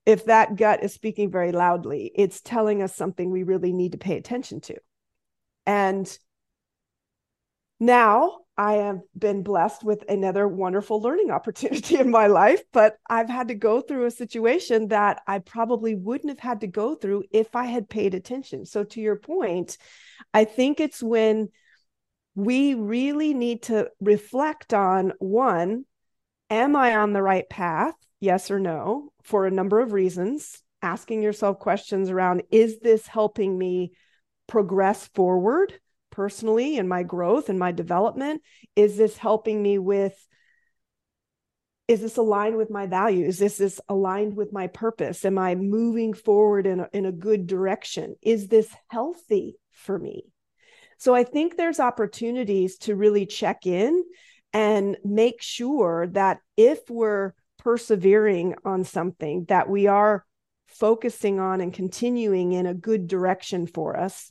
if that gut is speaking very loudly, it's telling us something we really need to pay attention to. And now I have been blessed with another wonderful learning *laughs* opportunity in my life, but I've had to go through a situation that I probably wouldn't have had to go through if I had paid attention. So, to your point, I think it's when we really need to reflect on one, am I on the right path? Yes or no, for a number of reasons. Asking yourself questions around, is this helping me progress forward? Personally and my growth and my development? Is this helping me with? Is this aligned with my values? Is this aligned with my purpose? Am I moving forward in a, in a good direction? Is this healthy for me? So I think there's opportunities to really check in and make sure that if we're persevering on something that we are focusing on and continuing in a good direction for us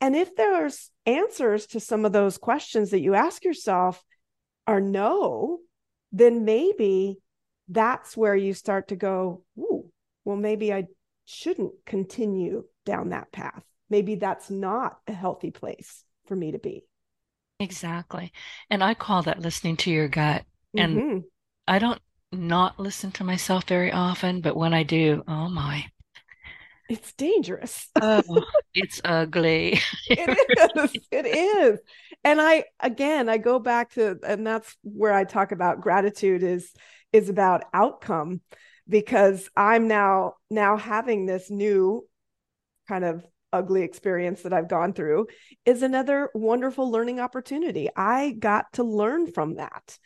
and if there's answers to some of those questions that you ask yourself are no, then maybe that's where you start to go, ooh, well, maybe I shouldn't continue down that path. Maybe that's not a healthy place for me to be. Exactly. And I call that listening to your gut. And mm-hmm. I don't not listen to myself very often, but when I do, oh my, it's dangerous. *laughs* oh, it's ugly. *laughs* it is. It is. And I again, I go back to and that's where I talk about gratitude is is about outcome because I'm now now having this new kind of ugly experience that I've gone through is another wonderful learning opportunity. I got to learn from that.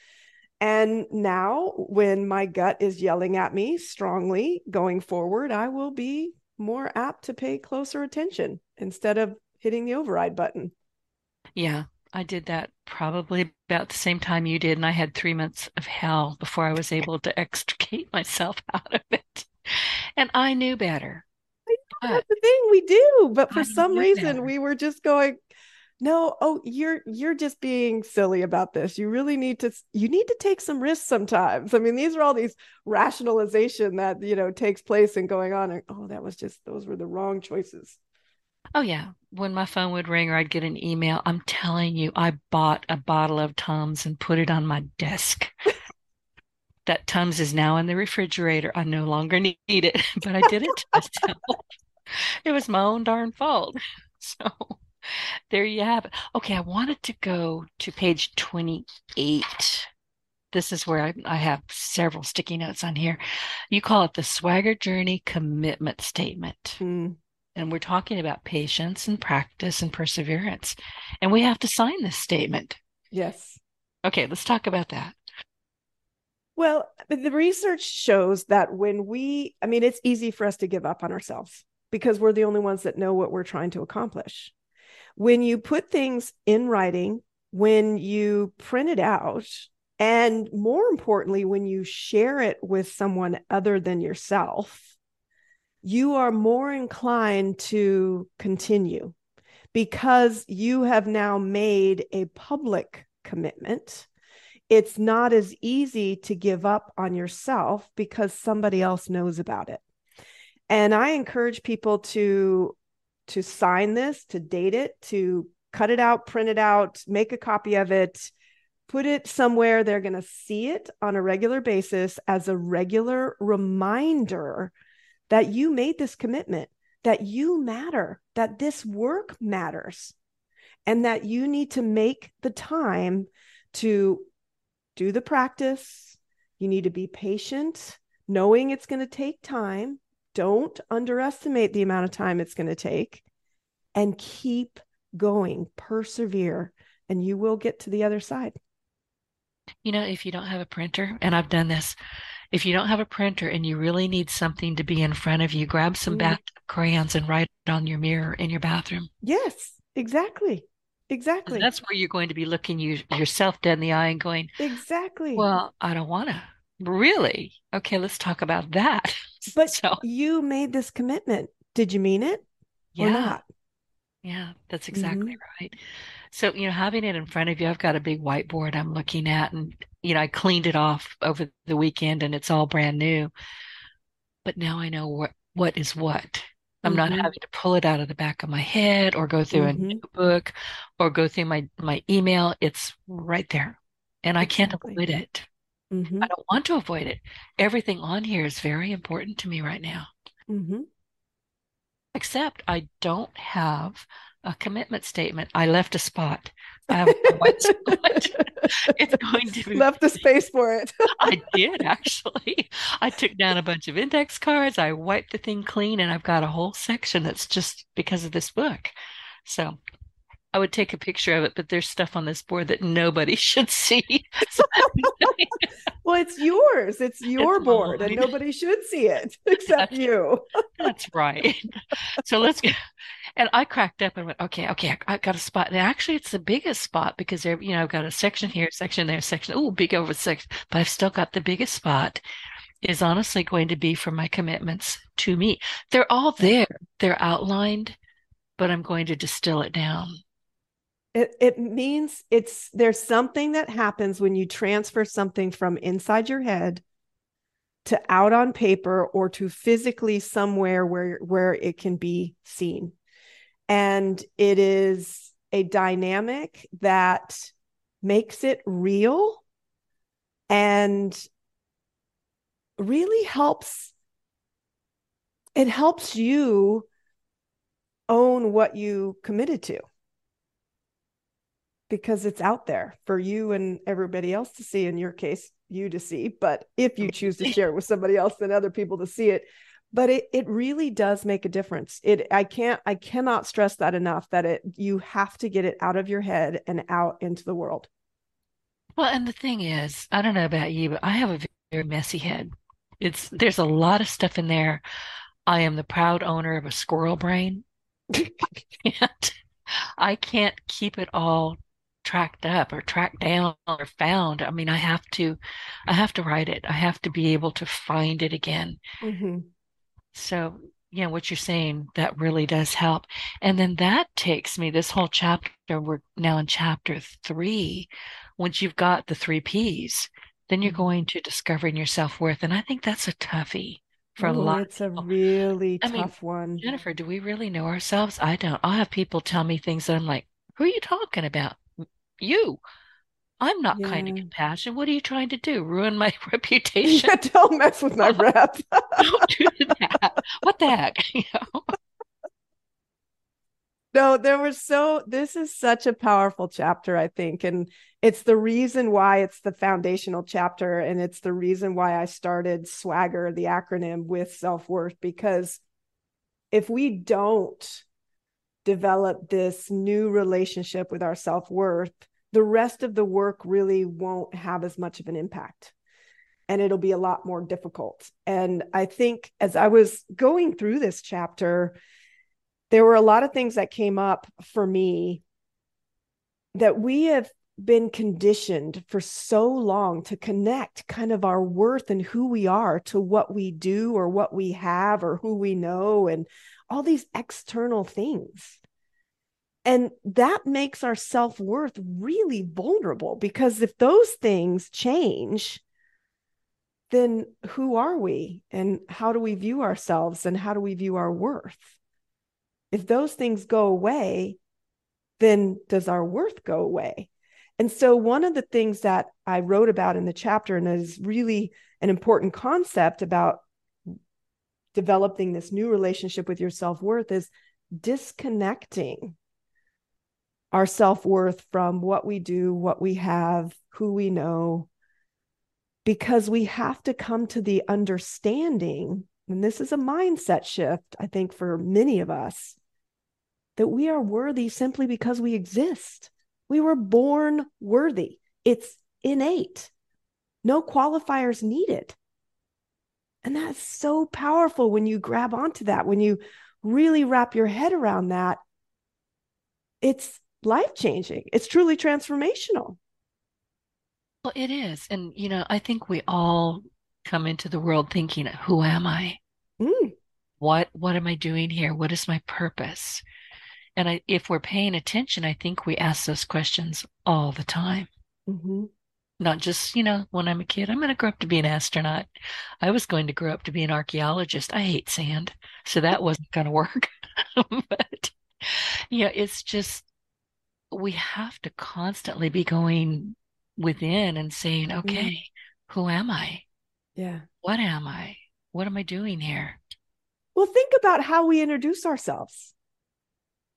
And now, when my gut is yelling at me strongly going forward, I will be more apt to pay closer attention instead of hitting the override button. Yeah, I did that probably about the same time you did. And I had three months of hell before I was able to *laughs* extricate myself out of it. And I knew better. That's the thing we do. But for I some reason, better. we were just going, no oh you're you're just being silly about this. You really need to you need to take some risks sometimes. I mean these are all these rationalization that you know takes place and going on and oh that was just those were the wrong choices. Oh yeah. When my phone would ring or i'd get an email i'm telling you i bought a bottle of tums and put it on my desk. *laughs* That tums is now in the refrigerator. I no longer *laughs* need it but i did it to myself. *laughs* It was my own darn fault. So there you have it. Okay, I wanted to go to page 28. This is where I, I have several sticky notes on here. You call it the Swagger Journey Commitment Statement. Mm. And we're talking about patience and practice and perseverance. And we have to sign this statement. Yes. Okay, let's talk about that. Well, the research shows that when we, I mean, it's easy for us to give up on ourselves because we're the only ones that know what we're trying to accomplish when you put things in writing, when you print it out, and more importantly, when you share it with someone other than yourself, you are more inclined to continue because you have now made a public commitment. It's not as easy to give up on yourself because somebody else knows about it. And I encourage people to to sign this, to date it, to cut it out, print it out, make a copy of it, put it somewhere they're going to see it on a regular basis as a regular reminder that you made this commitment, that you matter, that this work matters, and that you need to make the time to do the practice. You need to be patient, knowing it's going to take time don't underestimate the amount of time it's going to take and keep going, persevere, and you will get to the other side. You know, if you don't have a printer, and I've done this, if you don't have a printer and you really need something to be in front of you, grab some mm. bath crayons and write it on your mirror in your bathroom. Yes, exactly. Exactly. That's where you're going to be looking you, yourself dead in the eye and going, exactly. Well, I don't want to. Really? Okay, let's talk about that. *laughs* But so, you made this commitment. Did you mean it yeah, or not? Yeah, that's exactly Mhm. right. So, you know, having it in front of you, I've got a big whiteboard I'm looking at, and, you know, I cleaned it off over the weekend and it's all brand new. But now I know what what is what. I'm not Mhm. having to pull it out of the back of my head or go through a Mhm. notebook or go through my my email. It's right there. And I can't avoid it. Mhm. I don't want to avoid it. Everything on here is very important to me right now. Mhm. Except I don't have a commitment statement. I left a spot. I have *laughs* white spot. *laughs* It's going to be Left the space for it. *laughs* I did actually. I took down a bunch of index cards. I wiped the thing clean, and I've got a whole section that's just because of this book. So I would take a picture of it, but there's stuff on this board that nobody *laughs* should see. *laughs* Well, it's yours. It's your It's board, and nobody should see it *laughs* except That's- you. that's right. So let's go. And I cracked up and went, okay, okay, I, I got a spot. And actually, it's the biggest spot because there, you know, I've got a section here, section there, section. Oh, big over section, but I've still got the biggest spot. Is honestly going to be for my commitments to me. They're all there. They're outlined, but I'm going to distill it down. It it means it's there's something that happens when you transfer something from inside your head to out on paper or to physically somewhere where where it can be seen. And it is a dynamic that makes it real and really helps it helps you own what you committed to because it's out there for you and everybody else to see in your case you to see but if you choose to share it with somebody else then other people to see it but it it really does make a difference it i can't i cannot stress that enough that it you have to get it out of your head and out into the world Well, and the thing is, I don't know about you, but I have a very messy head. It's there's a lot of stuff in there. I am the proud owner of a squirrel brain. *laughs* And I can't keep it all tracked up or tracked down or found. I mean, I have to I have to write it. I have to be able to find it again. Mhm. So, you know, what you're saying, that really does help. And then that takes me, this whole chapter, we're now in chapter three. Once you've got the three P's, then you're Mhm. going to discovering your self-worth. And I think that's a toughie for a Ooh, lot of it's a really I mean, tough one Jennifer, do we really know ourselves? I don't. I'll have people tell me things that I'm like, who are you talking about? You. I'm not kind of compassion. What are you trying to do? Ruin my *laughs* reputation? yeah, *laughs* don't mess with my rep Don't *laughs* do that. What the heck? You know? No, there was so this is such a powerful chapter, I think. And it's the reason why it's the foundational chapter. And it's the reason why I started swagger, the acronym with self-worth, because if we don't develop this new relationship with our self-worth, the rest of the work really won't have as much of an impact. And it'll be a lot more difficult. And I think as I was going through this chapter, there were a lot of things that came up for me that we have been conditioned for so long to connect kind of our worth and who we are to what we do or what we have or who we know and all these external things. And that makes our self worth really vulnerable because if those things change, then who are we and how do we view ourselves and how do we view our worth? if those things go away, then does our worth go away? And so, one of the things that I wrote about in the chapter, and is really an important concept about developing this new relationship with your self worth, is disconnecting our self worth from what we do, what we have, who we know, because we have to come to the understanding, and this is a mindset shift, I think, for many of us, that we are worthy simply because we exist. We were born worthy, it's innate, no qualifiers needed. And that's so powerful when you grab onto that, when you really wrap your head around that. It's life changing. It's truly transformational. Well, it is. And, you know, I think we all come into the world thinking, who am I? Mm. What, what am I doing here? What is my purpose? And I, if we're paying attention, I think we ask those questions all the time. Mm-hmm. Not just, you know, when I'm a kid, I'm going to grow up to be an astronaut. I was going to grow up to be an archaeologist. I hate sand. So that wasn't going to work. *laughs* but, yeah, it's just, we have to constantly be going within and saying, Mm-hmm. okay, who am I? Yeah. What am I? What am I doing here? Well, think about how we introduce ourselves.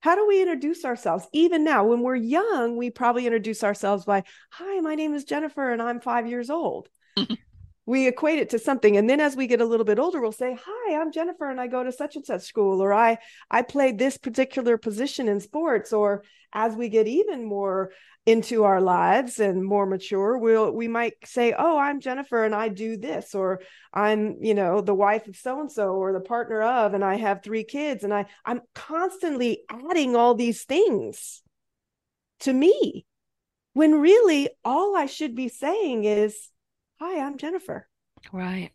How do we introduce ourselves? Even now, when we're young, we probably introduce ourselves by, Hi, my name is Jennifer and I'm five years old. *laughs* we equate it to something. And then as we get a little bit older, we'll say, Hi, I'm Jennifer and I go to such and such school, or I I played this particular position in sports. Or as we get even more into our lives and more mature we'll we might say oh i'm jennifer and i do this or i'm you know the wife of so and so or the partner of and i have three kids and i i'm constantly adding all these things to me when really all i should be saying is hi i'm jennifer Right.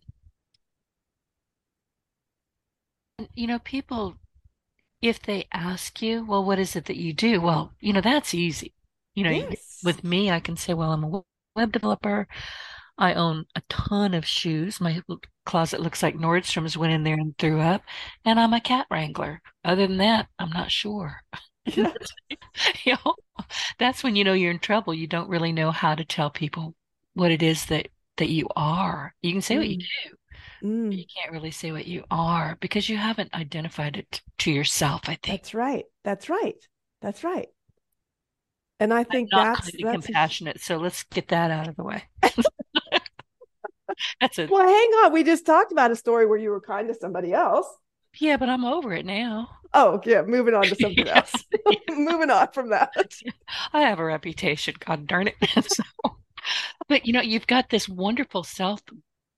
You know, people, if they ask you, well, what is it that you do? Well, you know, that's easy. You know, yes with me, I can say, well, I'm a web developer. I own a ton of shoes. My closet looks like Nordstrom's went in there and threw up. And I'm a cat wrangler. Other than that, I'm not sure. *laughs* Yeah. *laughs* You know, that's when you know you're in trouble. You don't really know how to tell people what it is that that you are. You can say what you Mm. do, but Mm, you can't really say what you are because you haven't identified it to yourself, I think. that's right that's right that's right and i think that's that's a- compassionate. So let's get that out of the way. *laughs* That's a well hang on we just talked about a story where you were kind to somebody else yeah, but I'm over it now. Oh, yeah, moving on to *laughs* something else. *laughs* moving on from that. I have a reputation, God darn it. So, but you know, you've got this wonderful self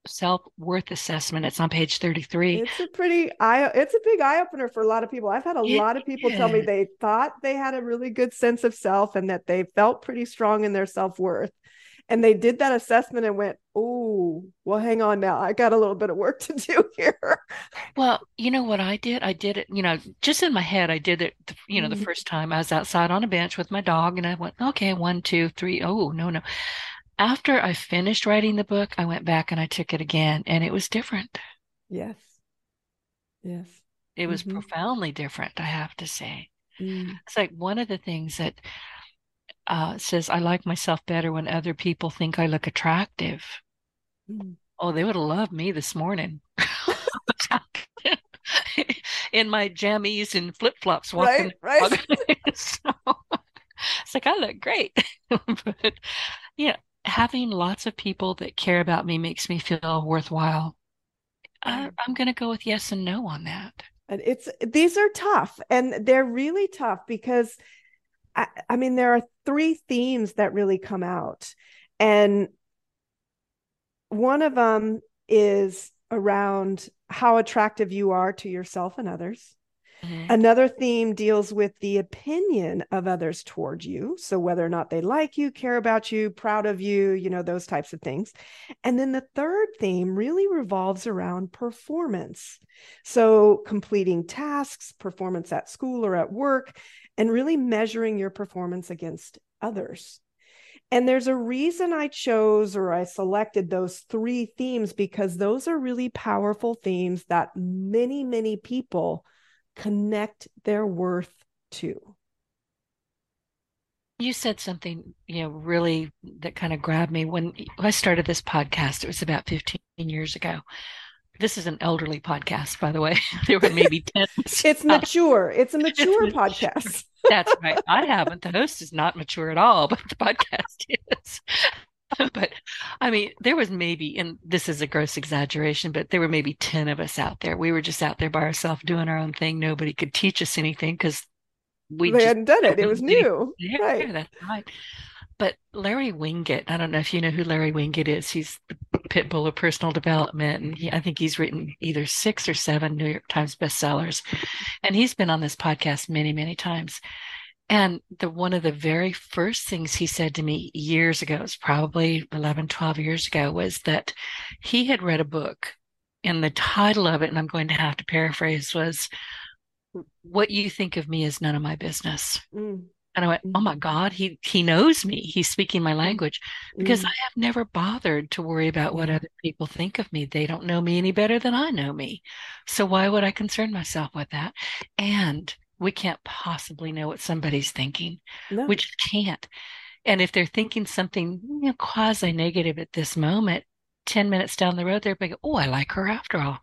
self worth assessment. It's on page 33. It's a pretty eye it's a big eye opener for a lot of people. I've had a It lot of people tell me they thought they had a really good sense of self and that they felt pretty strong in their self-worth. And they did that assessment and went, "Oh, well hang on now. I got a little bit of work to do *laughs* here." Well, you know what I did? I did it, you know, just in my head. I did it, the- you know, the Mhm. first time I was outside on a bench with my dog and I went, okay, one, two, three. Oh, no, no. After I finished writing the book, I went back and I took it again and it was different. Yes. Yes. It was Mhm. profoundly different, I have to say. Mm. It's like one of the things that uh, says, I like myself better when other people think I look attractive. Mm. Oh, they would have loved me this morning. *laughs* In my jammies and flip flops walking Right, right. *laughs* So it's like I look great. *laughs* But yeah, having lots of people that care about me makes me feel worthwhile. I, mm. I'm going to go with yes and no on that. And it's these are tough and they're really tough because I, I mean there are three themes that really come out. And one of them is around how attractive you are to yourself and others. Mhm. Another theme deals with the opinion of others towards you. So, whether or not they like you, care about you, proud of you, you know, those types of things. And then the third theme really revolves around performance. So, completing tasks, performance at school or at work, and really measuring your performance against others. And there's a reason I chose or I selected those three themes because those are really powerful themes that many, many people connect their worth to. You said something, you know, really that kind of grabbed me when I started this podcast. It was about 15 years ago. This is an elderly podcast, by the way. *laughs* There were maybe 10. It's mature. It's a mature mature. podcast. That's right. I haven't. The host is not mature at all, but the podcast is. *laughs* But I mean, there was maybe, and this is a gross exaggeration, but there were maybe 10 of us out there. We were just out there by ourselves doing our own thing. Nobody could teach us anything because we hadn't done it. It was new. Yeah, Right. that's right. But Larry Winget, I don't know if you know who Larry Winget is. He's the pit bull of personal development. And he, I think he's written either six or seven New York Times bestsellers. And he's been on this podcast many, many times. And the one of the very first things he said to me years ago, it was probably 11, 12 years ago, was that he had read a book and the title of it, and I'm going to have to paraphrase, was What You Think of Me is None of My Business. Mm. And I went, oh my. God, he he knows me. He's speaking my language because mm. I have never bothered to worry about what other people think of me. They don't know me any better than I know me. So why would I concern myself with that? And we can't possibly know what somebody's thinking. No. We just can't. And if they're thinking something you know, quasi negative at this moment, 10 minutes down the road, they're like, oh, I like her after all.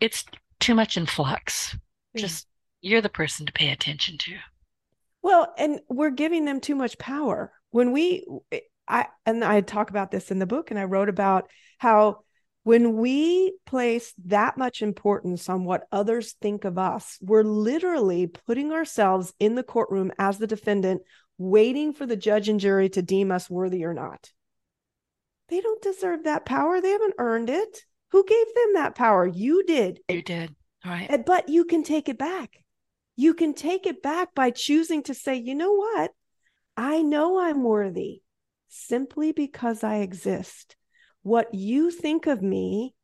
It's too much in flux. Yeah. Just you're the person to pay attention to. Well, and we're giving them too much power. When we, eh, I, and I talk about this in the book, and I wrote about how when we place that much importance on what others think of us, we're literally putting ourselves in the courtroom as the defendant, waiting for the judge and jury to deem us worthy or not. They don't deserve that power. They haven't earned it. Who gave them that power? You did. You did. All right. But you can take it back. You can take it back by choosing to say, you know what? I know I'm worthy simply because I exist. What you think of me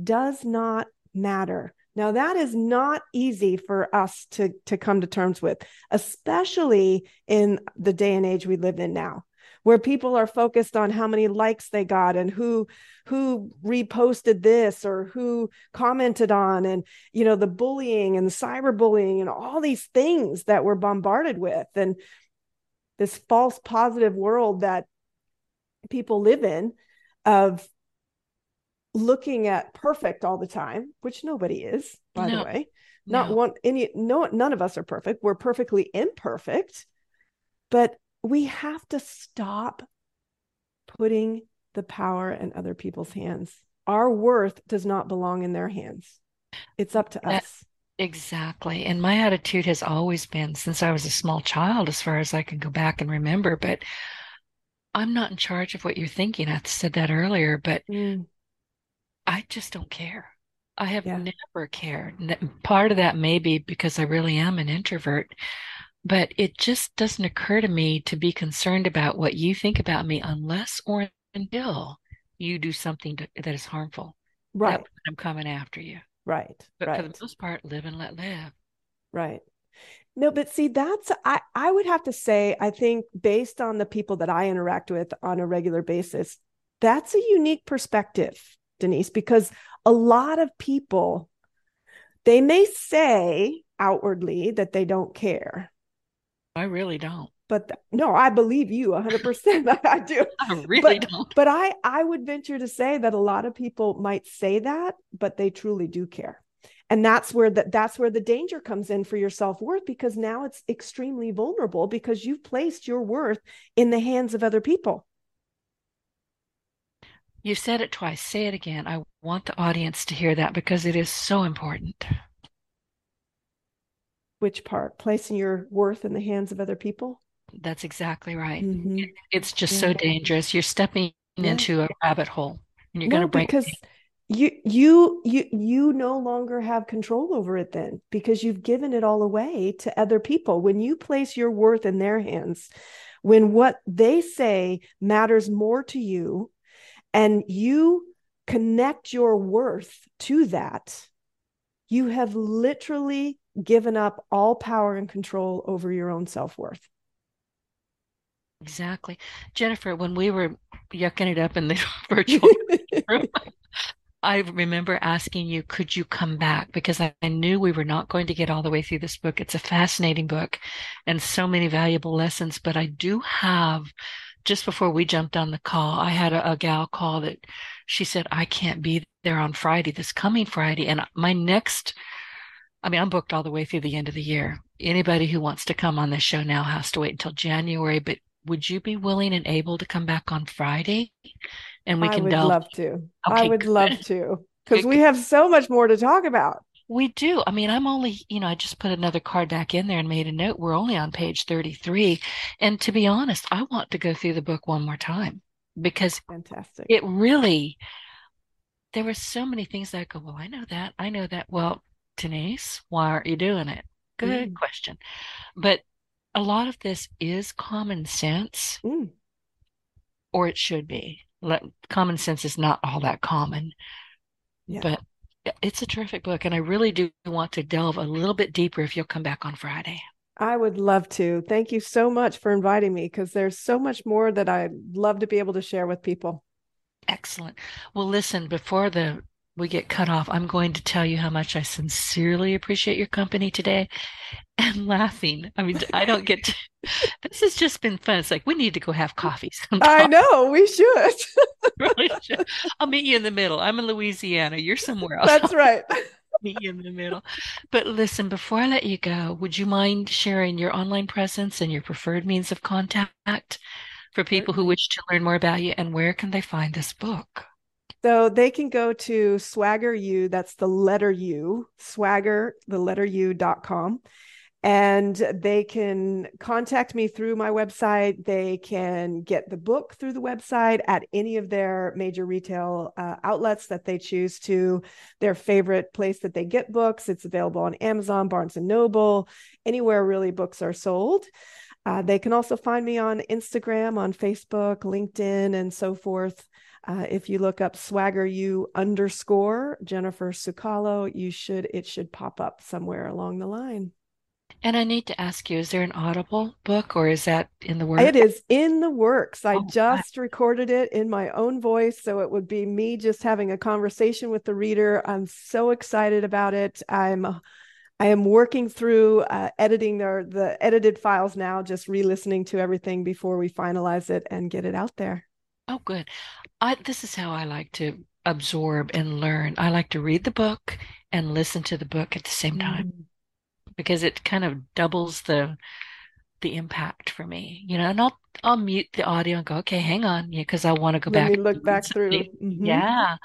does not matter. Now, that is not easy for us to, to come to terms with, especially in the day and age we live in now where people are focused on how many likes they got and who who reposted this or who commented on and you know the bullying and the cyberbullying and all these things that we're bombarded with and this false positive world that people live in of looking at perfect all the time which nobody is by no, the way not no. one any no none of us are perfect we're perfectly imperfect but we have to stop putting the power in other people's hands. Our worth does not belong in their hands. It's up to that, us. Exactly. And my attitude has always been since I was a small child, as far as I can go back and remember, but I'm not in charge of what you're thinking. I said that earlier, but mm. I just don't care. I have yeah. never cared. Part of that may be because I really am an introvert but it just doesn't occur to me to be concerned about what you think about me unless or until you do something to, that is harmful. Right. I'm coming after you. Right. But right. for the most part, live and let live. Right. No, but see, that's I I would have to say, I think based on the people that I interact with on a regular basis, that's a unique perspective, Denise, because a lot of people they may say outwardly that they don't care I really don't. But th- no, I believe you 100%. That I do. *laughs* I really but, don't. But I I would venture to say that a lot of people might say that, but they truly do care. And that's where that that's where the danger comes in for your self-worth because now it's extremely vulnerable because you've placed your worth in the hands of other people. You said it twice. Say it again. I want the audience to hear that because it is so important which part placing your worth in the hands of other people that's exactly right mm-hmm. it's just yeah. so dangerous you're stepping yeah. into a rabbit hole and you're no, going to break because you you you you no longer have control over it then because you've given it all away to other people when you place your worth in their hands when what they say matters more to you and you connect your worth to that you have literally given up all power and control over your own self worth. Exactly. Jennifer, when we were yucking it up in the *laughs* virtual *laughs* room, I remember asking you, could you come back? Because I, I, knew we were not going to get all the way through this book. It's a fascinating book and so many valuable lessons. But I do have, just before we jumped on the call, I had a, a gal call that she said, I can't be there on Friday, this coming Friday. And my next I mean, I'm booked all the way through the end of the year. Anybody who wants to come on this show now has to wait until January. But would you be willing and able to come back on Friday? And we I can would delve. love to. Okay, I would good. love to *laughs* because we have so much more to talk about. We do. I mean, I'm only, you know, I just put another card back in there and made a note. We're only on page 33. And to be honest, I want to go through the book one more time because fantastic. It really, there were so many things that I go, well, I know that. I know that. Well, Denise, why aren't you doing it? Good mm. question. But a lot of this is common sense, Mm. or it should be. Let, common sense is not all that common, Yeah. but it's a terrific book. And I really do want to delve a little bit deeper if you'll come back on Friday. I would love to. Thank you so much for inviting me because there's so much more that I'd love to be able to share with people. Excellent. Well, listen, before the we get cut off, I'm going to tell you how much I sincerely appreciate your company today and *laughs* laughing. I mean, I don't get to, *laughs* this has just been fun. It's like we need to go have coffee *laughs* sometime. I know we should. Really should. I'll meet you in the middle. I'm in Louisiana. You're somewhere else. That's right. Meet you in the middle. But listen, before I let you go, would you mind sharing your online presence and your preferred means of contact for people who wish to learn more about you and where can they find this book? So they can go to Swagger U, that's the letter U, swagger, the letter U dot com. And they can contact me through my website. They can get the book through the website at any of their major retail uh, outlets that they choose to, their favorite place that they get books. It's available on Amazon, Barnes and Noble, anywhere really books are sold. Uh, they can also find me on Instagram, on Facebook, LinkedIn, and so forth. Uh, if you look up swagger you underscore Jennifer Sukalo, you should it should pop up somewhere along the line. And I need to ask you, is there an Audible book or is that in the works? It is in the works. I Oh, just recorded it in my own voice, so it would be me just having a conversation with the reader. I'm so excited about it. I'm I am working through uh, editing the the edited files now, just re-listening to everything before we finalize it and get it out there. Oh, good. I this is how I like to absorb and learn. I like to read the book and listen to the book at the same time Mm. because it kind of doubles the the impact for me, you know. And I'll I'll mute the audio and go, okay, hang on, yeah, because I want to go Let back look back through. something. Mhm. Yeah,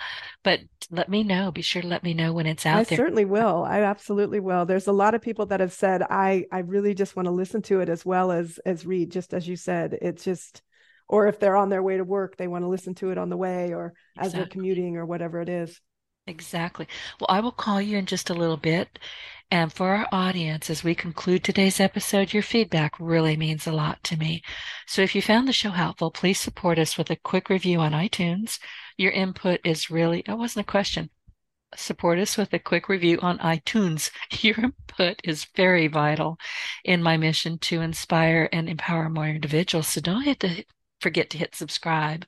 but let me know. Be sure to let me know when it's I out there. I certainly will. I absolutely will. There's a lot of people that have said I I really just want to listen to it as well as as read, just as you said. It's just or if they're on their way to work, they want to listen to it on the way or as they're commuting or whatever it is. Exactly. Well, I will call you in just a little bit. And for our audience, as we conclude today's episode, your feedback really means a lot to me. So if you found the show helpful, please support us with a quick review on iTunes. Your input is really, that wasn't a question. Support us with a quick review on iTunes. *laughs* Your input is very vital in my mission to inspire and empower more individuals. So don't hit to forget to hit subscribe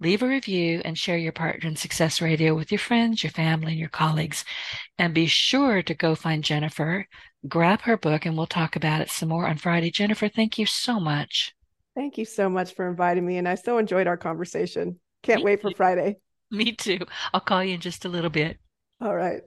leave a review and share your partner in success radio with your friends your family and your colleagues and be sure to go find jennifer grab her book and we'll talk about it some more on friday jennifer thank you so much Thank you so much for inviting me and I so enjoyed our conversation. Can't Me wait for too. Friday. me too i'll call you in just a little bit All right.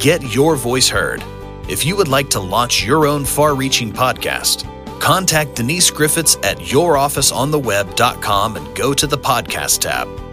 Get your voice heard. If you would like to launch your own far reaching podcast, contact Denise Griffiths at yourofficeontheweb.com and go to the podcast tab.